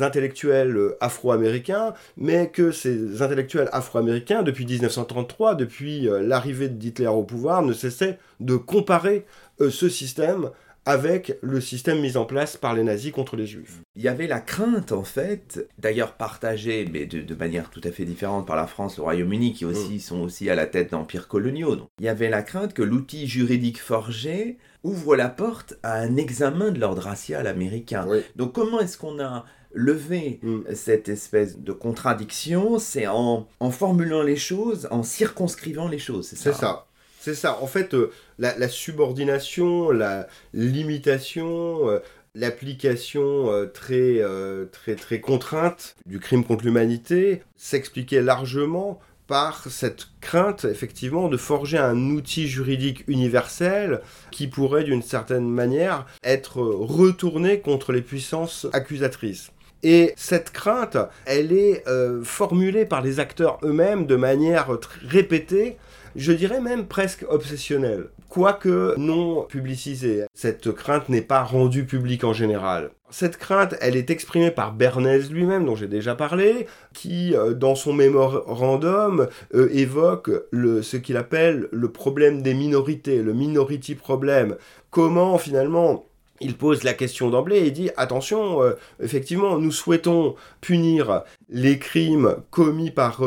intellectuels afro-américains, mais que ces intellectuels afro-américains, depuis 1933, depuis l'arrivée d'Hitler au pouvoir, ne cessaient de comparer ce système avec le système mis en place par les nazis contre les juifs. Il y avait la crainte, en fait, d'ailleurs partagée, mais de, manière tout à fait différente par la France, le Royaume-Uni, qui aussi mm. sont aussi à la tête d'empires coloniaux. il y avait la crainte que l'outil juridique forgé ouvre la porte à un examen de l'ordre racial américain. Donc comment est-ce qu'on a levé mm. cette espèce de contradiction? C'est en, en formulant les choses, en circonscrivant les choses, c'est ça? C'est ça. C'est ça. En fait, euh, la, subordination, la limitation, euh, l'application euh, très, très, très contrainte du crime contre l'humanité s'expliquait largement par cette crainte, effectivement, de forger un outil juridique universel qui pourrait, d'une certaine manière, être retourné contre les puissances accusatrices. Et cette crainte, elle est formulée par les acteurs eux-mêmes de manière répétée je dirais même presque obsessionnel, quoique non publicisée. Cette crainte n'est pas rendue publique en général. Cette crainte, elle est exprimée par Bernays lui-même, dont j'ai déjà parlé, qui, euh, dans son mémorandum, euh, évoque ce qu'il appelle le problème des minorités, le minority problem. Comment, finalement, il pose la question d'emblée et dit attention, euh, effectivement, nous souhaitons punir les crimes commis par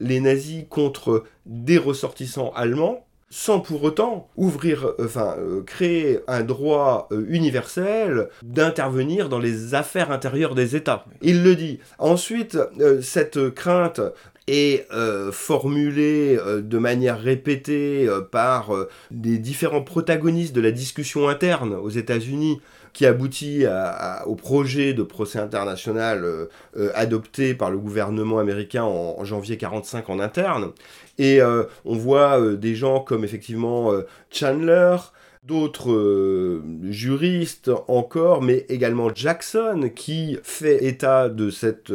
les nazis contre des ressortissants allemands sans pour autant ouvrir, euh, enfin, créer un droit universel d'intervenir dans les affaires intérieures des États. Il le dit. Ensuite, cette crainte est euh, formulée euh, de manière répétée euh, par des différents protagonistes de la discussion interne aux États-Unis qui aboutit au projet de procès international adopté par le gouvernement américain en, janvier 1945 en interne. Et on voit des gens comme effectivement Chandler, d'autres juristes encore, mais également Jackson qui fait état de cette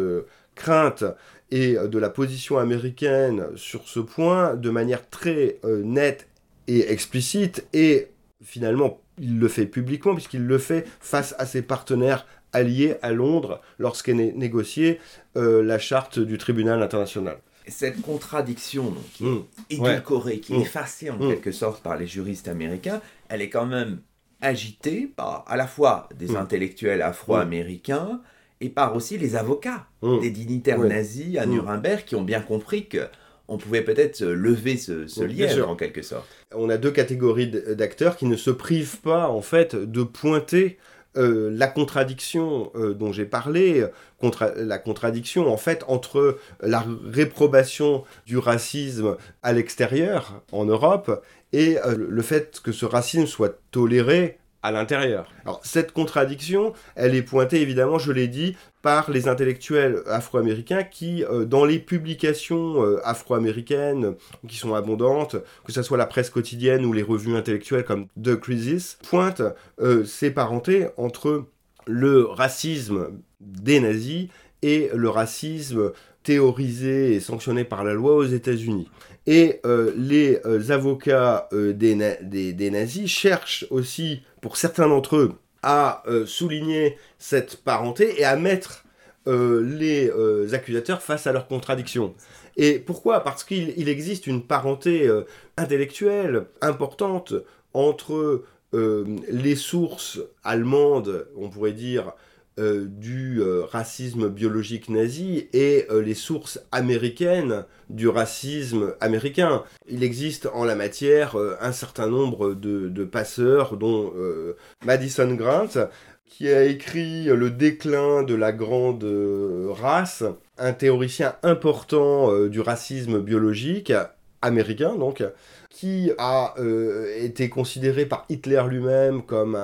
crainte et de la position américaine sur ce point de manière très euh, nette et explicite et finalement il le fait publiquement puisqu'il le fait face à ses partenaires alliés à Londres lorsqu'est négociée euh, la charte du tribunal international. Cette contradiction qui est mmh. édulcorée, qui est mmh. effacée en mmh. quelque sorte par les juristes américains, elle est quand même agitée par à la fois des intellectuels afro-américains, et par aussi les avocats des dignitaires nazis à. Nuremberg qui ont bien compris que on pouvait peut-être lever ce, ce lièvre en quelque sorte. On a deux catégories d'acteurs qui ne se privent pas en fait de pointer euh, la contradiction euh, dont j'ai parlé, la contradiction en fait entre la réprobation du racisme à l'extérieur en Europe et euh, le fait que ce racisme soit toléré à l'intérieur. Alors cette contradiction, elle est pointée évidemment, je l'ai dit, par les intellectuels afro-américains qui, euh, dans les publications euh, afro-américaines qui sont abondantes, que ce soit la presse quotidienne ou les revues intellectuelles comme The Crisis, pointent euh, ces parentés entre le racisme des nazis et le racisme théorisé et sanctionné par la loi aux États-Unis. Et les avocats des, des, nazis cherchent aussi, pour certains d'entre eux, à euh, souligner cette parenté et à mettre euh, les euh, accusateurs face à leurs contradictions. Et pourquoi? Parce qu'il existe une parenté intellectuelle importante entre les sources allemandes, on pourrait dire, euh, du euh, racisme biologique nazi et euh, les sources américaines du racisme américain. Il existe en la matière un certain nombre de, passeurs, dont Madison Grant, qui a écrit Le déclin de la grande race, un théoricien important du racisme biologique américain, donc, qui a été considéré par Hitler lui-même comme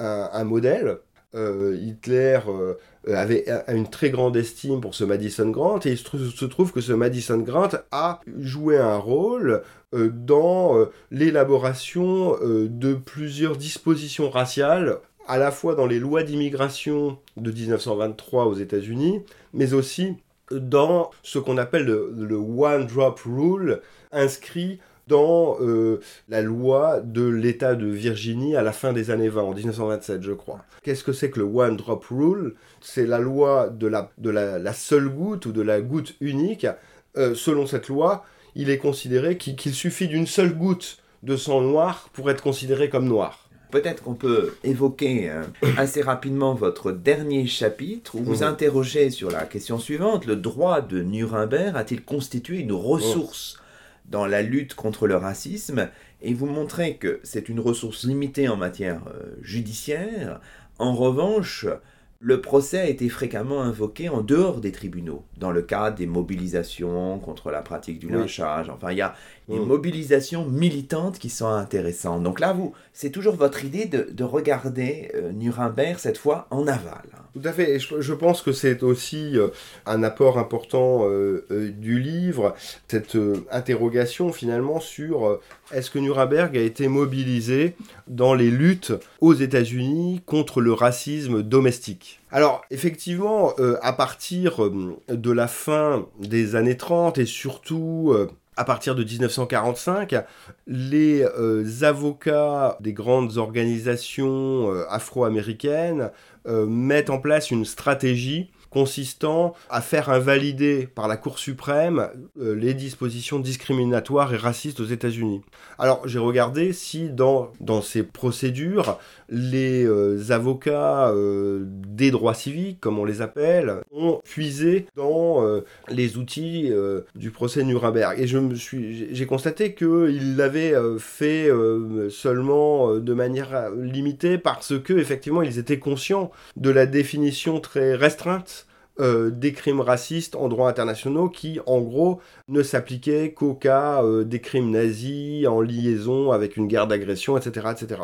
un modèle euh, Hitler euh, avait une très grande estime pour ce Madison Grant et il se trouve, que ce Madison Grant a joué un rôle euh, dans l'élaboration de plusieurs dispositions raciales à la fois dans les lois d'immigration de 1923 aux États-Unis, mais aussi dans ce qu'on appelle le, One Drop Rule, inscrit dans euh, la loi de l'État de Virginie à la fin des années 20, en 1927 je crois. Qu'est-ce que c'est que le One Drop Rule? C'est la loi de, la, de la, seule goutte ou de la goutte unique. Euh, selon cette loi, il est considéré qu'il suffit d'une seule goutte de sang noir pour être considéré comme noir. Peut-être qu'on peut évoquer euh, assez rapidement votre dernier chapitre où vous mhm. interrogez sur la question suivante. Le droit de Nuremberg a-t-il constitué une ressource dans la lutte contre le racisme et vous montrez que c'est une ressource limitée en matière euh, judiciaire. En revanche, le procès a été fréquemment invoqué en dehors des tribunaux, dans le cadre des mobilisations contre la pratique du lynchage. Enfin, il y a des mm. mobilisations militantes qui sont intéressantes. Donc là, vous, c'est toujours votre idée de, regarder euh, Nuremberg, cette fois, en aval. Tout à fait. Et je, pense que c'est aussi euh, un apport important euh, du livre, cette interrogation finalement sur est-ce que Nuremberg a été mobilisé dans les luttes aux États-Unis contre le racisme domestique? Alors effectivement, à partir de la fin des années 30 et surtout à partir de 1945, les euh, avocats des grandes organisations euh, afro-américaines euh, mettent en place une stratégie consistant à faire invalider par la Cour suprême euh, les dispositions discriminatoires et racistes aux États-Unis. Alors j'ai regardé si dans, dans ces procédures, les euh, avocats euh, des droits civiques, comme on les appelle, ont puisé dans les outils du procès Nuremberg. Et j'ai constaté qu'ils l'avaient fait seulement de manière limitée parce que effectivement ils étaient conscients de la définition très restreinte euh, des crimes racistes en droit internationaux qui, en gros, ne s'appliquaient qu'au cas euh, des crimes nazis en liaison avec une guerre d'agression, etc. etc.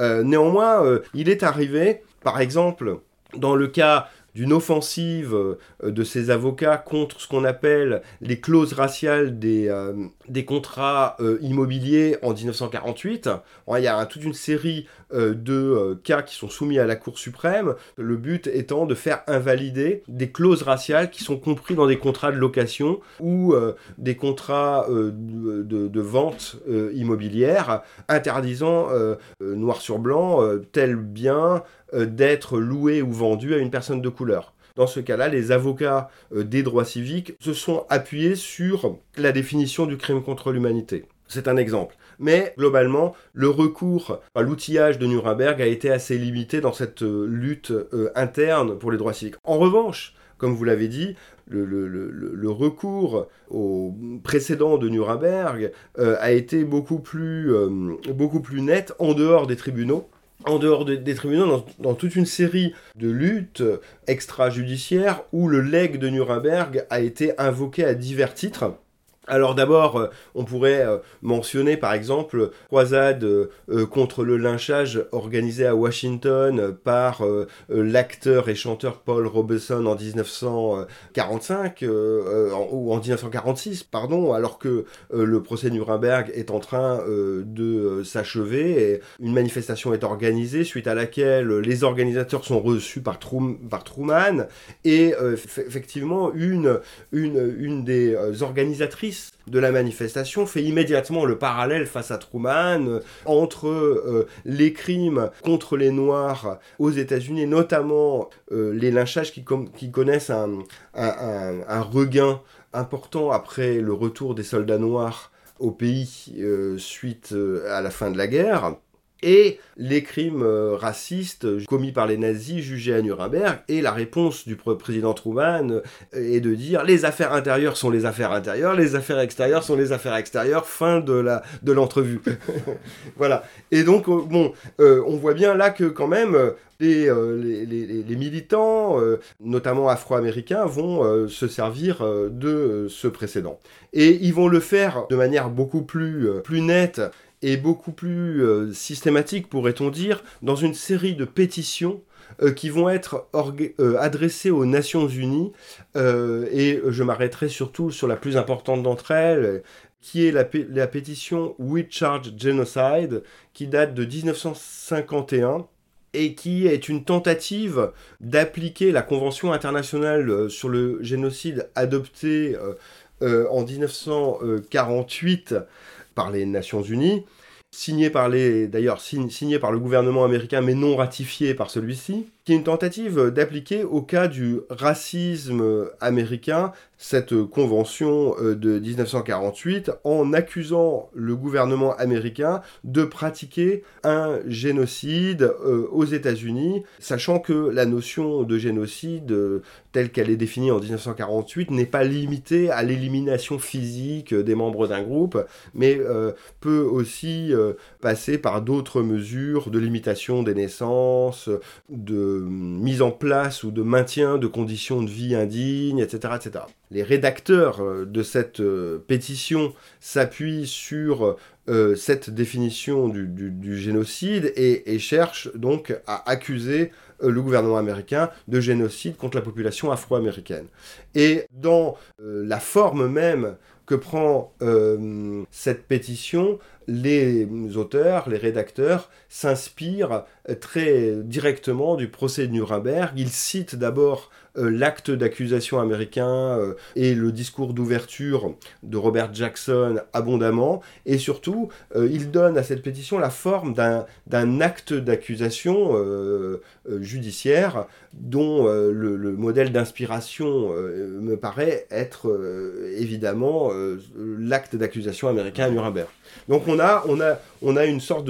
Euh, néanmoins, il est arrivé, par exemple, dans le cas d'une offensive euh, de ces avocats contre ce qu'on appelle les clauses raciales des, euh, des contrats euh, immobiliers en 1948. il y a toute une série de cas qui sont soumis à la Cour suprême, le but étant de faire invalider des clauses raciales qui sont compris dans des contrats de location ou des contrats de, de, vente immobilière interdisant noir sur blanc tel bien d'être loué ou vendu à une personne de couleur. Dans ce cas-là, les avocats euh, des droits civiques se sont appuyés sur la définition du crime contre l'humanité. C'est un exemple. mais globalement, le recours à l'outillage de Nuremberg a été assez limité dans cette euh, lutte euh, interne pour les droits civiques. En revanche, comme vous l'avez dit, le, recours au précédent de Nuremberg euh, a été beaucoup plus net en dehors des tribunaux en dehors des tribunaux, dans, toute une série de luttes extrajudiciaires où le legs de Nuremberg a été invoqué à divers titres. Alors d'abord, euh, on pourrait euh, mentionner par exemple croisade euh, contre le lynchage organisé à Washington par l'acteur et chanteur Paul Robeson en 1945 ou en 1946, pardon, alors que le procès Nuremberg est en train de s'achever et une manifestation est organisée suite à laquelle les organisateurs sont reçus par, Truman et effectivement une, une, une des organisatrices de la manifestation fait immédiatement le parallèle face à Truman euh, entre euh, les crimes contre les Noirs aux États-Unis, notamment euh, les lynchages qui, connaissent un, regain important après le retour des soldats noirs au pays suite à la fin de la guerre et les crimes euh, racistes commis par les nazis jugés à Nuremberg. Et la réponse du président Truman euh, est de dire les affaires intérieures sont les affaires intérieures, les affaires extérieures sont les affaires extérieures. Fin de la de l'entrevue. voilà. Et donc euh, bon, on voit bien là que quand même les, les, militants, notamment afro-américains, vont se servir de ce précédent. Et ils vont le faire de manière beaucoup plus, plus nette beaucoup plus euh, systématique, pourrait-on dire, dans une série de pétitions euh, qui vont être euh, adressées aux Nations Unies, et je m'arrêterai surtout sur la plus importante d'entre elles, qui est la, pétition We Charge Genocide, qui date de 1951 et qui est une tentative d'appliquer la Convention internationale sur le génocide adoptée en 1948 par les Nations Unies, signé par les d'ailleurs signé par le gouvernement américain mais non ratifié par celui-ci qui est une tentative d'appliquer au cas du racisme américain cette convention euh, de 1948 en accusant le gouvernement américain de pratiquer un génocide euh, aux États-Unis, sachant que la notion de génocide euh, telle qu'elle est définie en 1948 n'est pas limitée à l'élimination physique des membres d'un groupe, mais peut aussi passer par d'autres mesures de limitation des naissances, de mise en place ou de maintien de conditions de vie indignes, etc. Les rédacteurs euh, de cette euh, pétition s'appuient sur euh, cette définition du, génocide et, cherchent donc à accuser le gouvernement américain de génocide contre la population afro-américaine. Et dans la forme même que prend cette pétition, les auteurs, les rédacteurs s'inspirent très directement du procès de Nuremberg. Ils citent d'abord euh, l'acte d'accusation américain euh, et le discours d'ouverture de Robert Jackson abondamment, et surtout, euh, il donne à cette pétition la forme d'un acte d'accusation judiciaire dont le, modèle d'inspiration me paraît être évidemment l'acte d'accusation américain à Nuremberg. Donc on a, on a, une sorte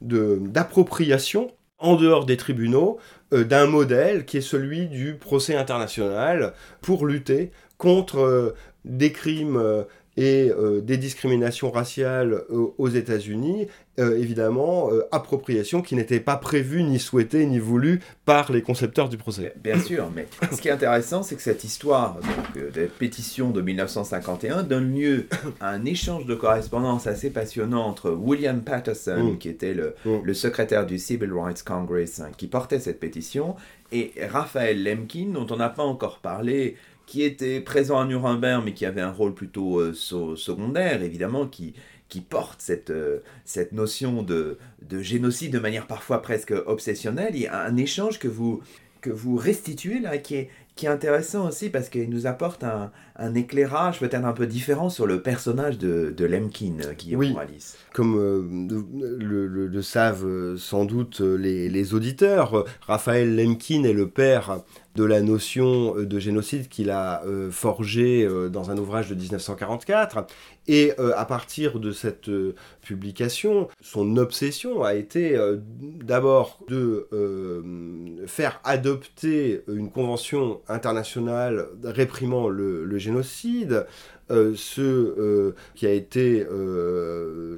d'appropriation de, en dehors des tribunaux euh, d'un modèle qui est celui du procès international pour lutter contre euh, des crimes euh, et des discriminations raciales aux États-Unis, évidemment, appropriation qui n'était pas prévue, ni souhaitée, ni voulue par les concepteurs du procès. Bien sûr, mais ce qui est intéressant, c'est que cette histoire donc, de pétition de 1951 donne lieu à un échange de correspondance assez passionnant entre William Patterson, mm. qui était le, mm. le, secrétaire du Civil Rights Congress, hein, qui portait cette pétition, et Raphaël Lemkin, dont on n'a pas encore parlé, qui était présent à Nuremberg, mais qui avait un rôle plutôt euh, secondaire, évidemment, qui, qui porte cette, euh, cette notion de, de, génocide de manière parfois presque obsessionnelle. Il y a un échange que vous, que vous restituez là, qui est, qui est intéressant aussi parce qu'il nous apporte un, un éclairage peut-être un peu différent sur le personnage de, de Lemkin, euh, Guillaume Oui. Alice. Comme euh, le, le- le savent euh, sans doute les, les auditeurs, Raphaël Lemkin est le père de la notion de génocide qu'il a euh, forgé euh, dans un ouvrage de 1944. Et euh, à partir de cette euh, publication, son obsession a été euh, d'abord de faire adopter une convention internationale réprimant le, le génocide, ce qui a été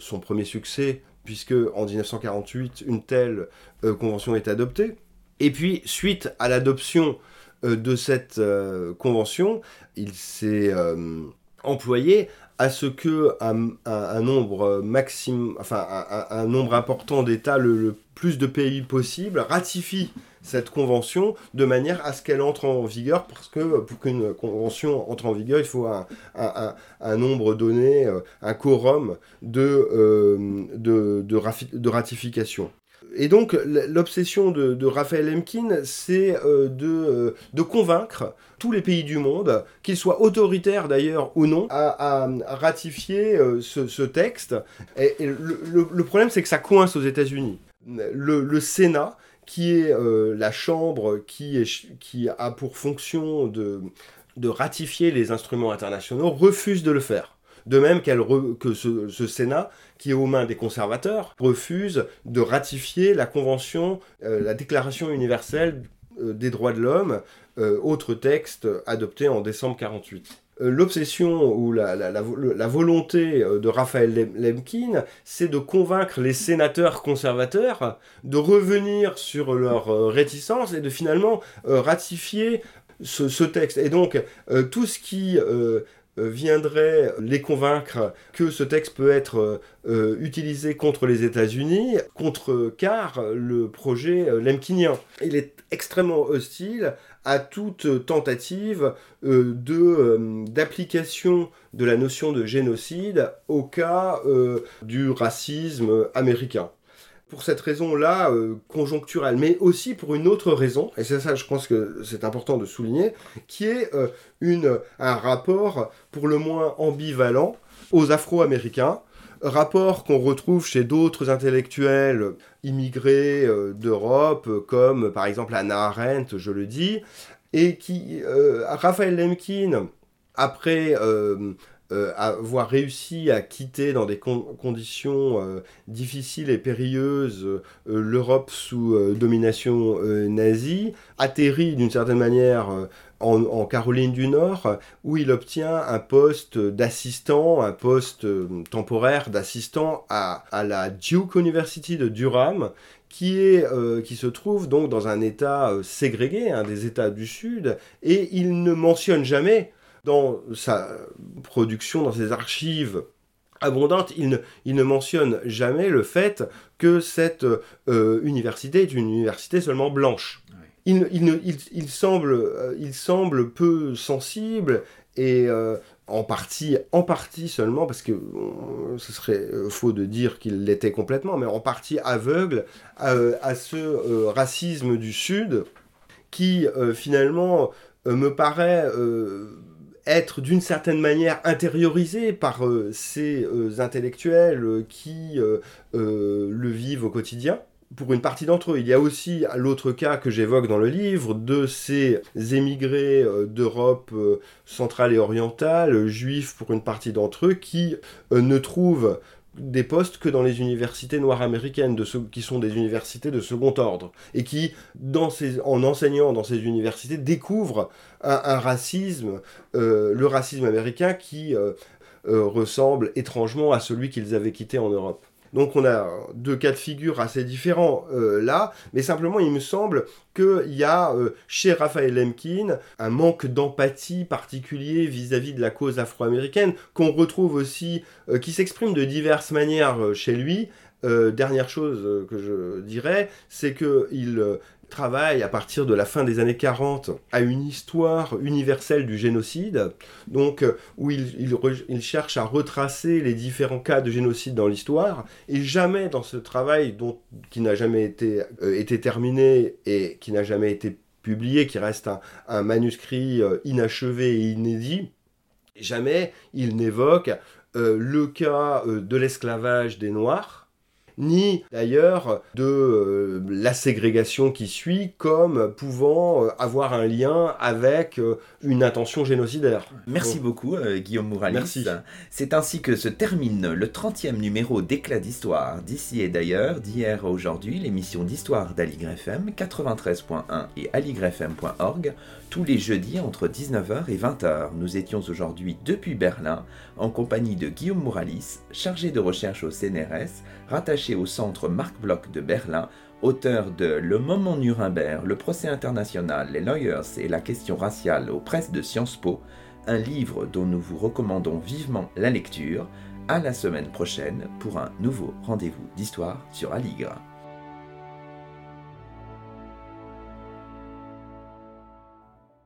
son premier succès, puisque en 1948, une telle convention est adoptée. Et puis, suite à l'adoption de cette convention, il s'est employé à ce que un, nombre important d'États, le, plus de pays possible, ratifient cette convention de manière à ce qu'elle entre en vigueur, parce que pour qu'une convention entre en vigueur, il faut un, nombre donné, euh, un quorum de, euh, ratification. Et donc, l'obsession de, Raphaël Lemkin, c'est euh, de, euh, de convaincre tous les pays du monde, qu'ils soient autoritaires d'ailleurs ou non, à, ratifier euh, ce, texte. Et, le, problème, c'est que ça coince aux États-Unis. Le, Sénat, qui est la chambre qui, a pour fonction de ratifier les instruments internationaux, refuse de le faire. De même que ce, Sénat, qui est aux mains des conservateurs, refuse de ratifier la Convention, euh, la Déclaration universelle euh, des droits de l'homme, euh, autre texte adopté en décembre 48. Euh, L'obsession ou la, volonté de Raphaël Lem- Lemkin, c'est de convaincre les sénateurs conservateurs de revenir sur leur réticence et de finalement ratifier ce, texte. Et donc, tout ce qui euh, viendrait les convaincre que ce texte peut être euh, euh, utilisé contre les États-Unis, contrecarre le projet lemkinien. Il est extrêmement hostile à toute tentative d'application de la notion de génocide au cas du racisme américain. Pour cette raison-là, euh, conjoncturelle, mais aussi pour une autre raison, et c'est ça je pense que c'est important de souligner, qui est euh, un rapport pour le moins ambivalent aux Afro-Américains, rapport qu'on retrouve chez d'autres intellectuels immigrés euh, d'Europe, comme par exemple Anna Arendt, je le dis, et qui, Raphaël Lemkin, après euh, avoir réussi à quitter dans des con- conditions euh, difficiles et périlleuses euh, l'Europe sous domination nazie, atterrit d'une certaine manière en, Caroline du Nord, où il obtient un poste d'assistant, un poste temporaire d'assistant à, à la Duke University de Durham, qui, est, qui se trouve donc dans un État euh, ségrégué, un des États du Sud, et il ne mentionne jamais dans sa production, dans ses archives abondantes, il ne, il ne mentionne jamais le fait que cette euh, université est une université seulement blanche. Il, ne- il, ne- il, il semble, euh, il semble peu sensible et euh, en partie, en partie seulement, parce que ce serait faux de dire qu'il l'était complètement, mais en partie aveugle à ce racisme du Sud qui finalement me paraît être d'une certaine manière intériorisé par euh, ces euh, intellectuels euh, qui le vivent au quotidien. Pour une partie d'entre eux, il y a aussi l'autre cas que j'évoque dans le livre de ces émigrés d'Europe centrale et orientale, juifs pour une partie d'entre eux, qui ne trouvent des postes que dans les universités noires américaines, de qui sont des universités de second ordre, et qui, en enseignant dans ces universités, découvrent un, un racisme, euh, le racisme américain qui euh, euh, ressemble étrangement à celui qu'ils avaient quitté en Europe. Donc on a deux cas de figure assez différents euh, là, mais simplement il me semble qu'il y a euh, chez Raphaël Lemkin un manque d'empathie particulier vis-à-vis de la cause afro-américaine qu'on retrouve aussi, euh, qui s'exprime de diverses manières chez lui. Dernière chose que je dirais, c'est qu'il travaille à partir de la fin des années 40 à une histoire universelle du génocide, donc euh, où il, cherche à retracer les différents cas de génocide dans l'histoire, et jamais dans ce travail qui n'a jamais été, euh, été terminé et qui n'a jamais été publié, qui reste un, manuscrit euh, inachevé et inédit, jamais il n'évoque le cas de l'esclavage des Noirs ni d'ailleurs de euh, la ségrégation qui suit comme pouvant euh, avoir un lien avec euh, une intention génocidaire. Merci beaucoup Guillaume Mouralis. Merci. C'est ainsi que se termine le 30e numéro d'Éclat d'Histoire d'ici et d'ailleurs, d'hier à aujourd'hui, l'émission d'histoire d'Aligre FM 93.1 et aligrefm.org tous les jeudis entre 19h et 20h. Nous étions aujourd'hui depuis Berlin en compagnie de Guillaume Mouralis, chargé de recherche au CNRS, rattaché au centre Marc Bloch de Berlin, auteur de Le moment Nuremberg, le procès international, les lawyers et la question raciale aux presses de Sciences Po, un livre dont nous vous recommandons vivement la lecture. À la semaine prochaine pour un nouveau rendez-vous d'histoire sur Aligre.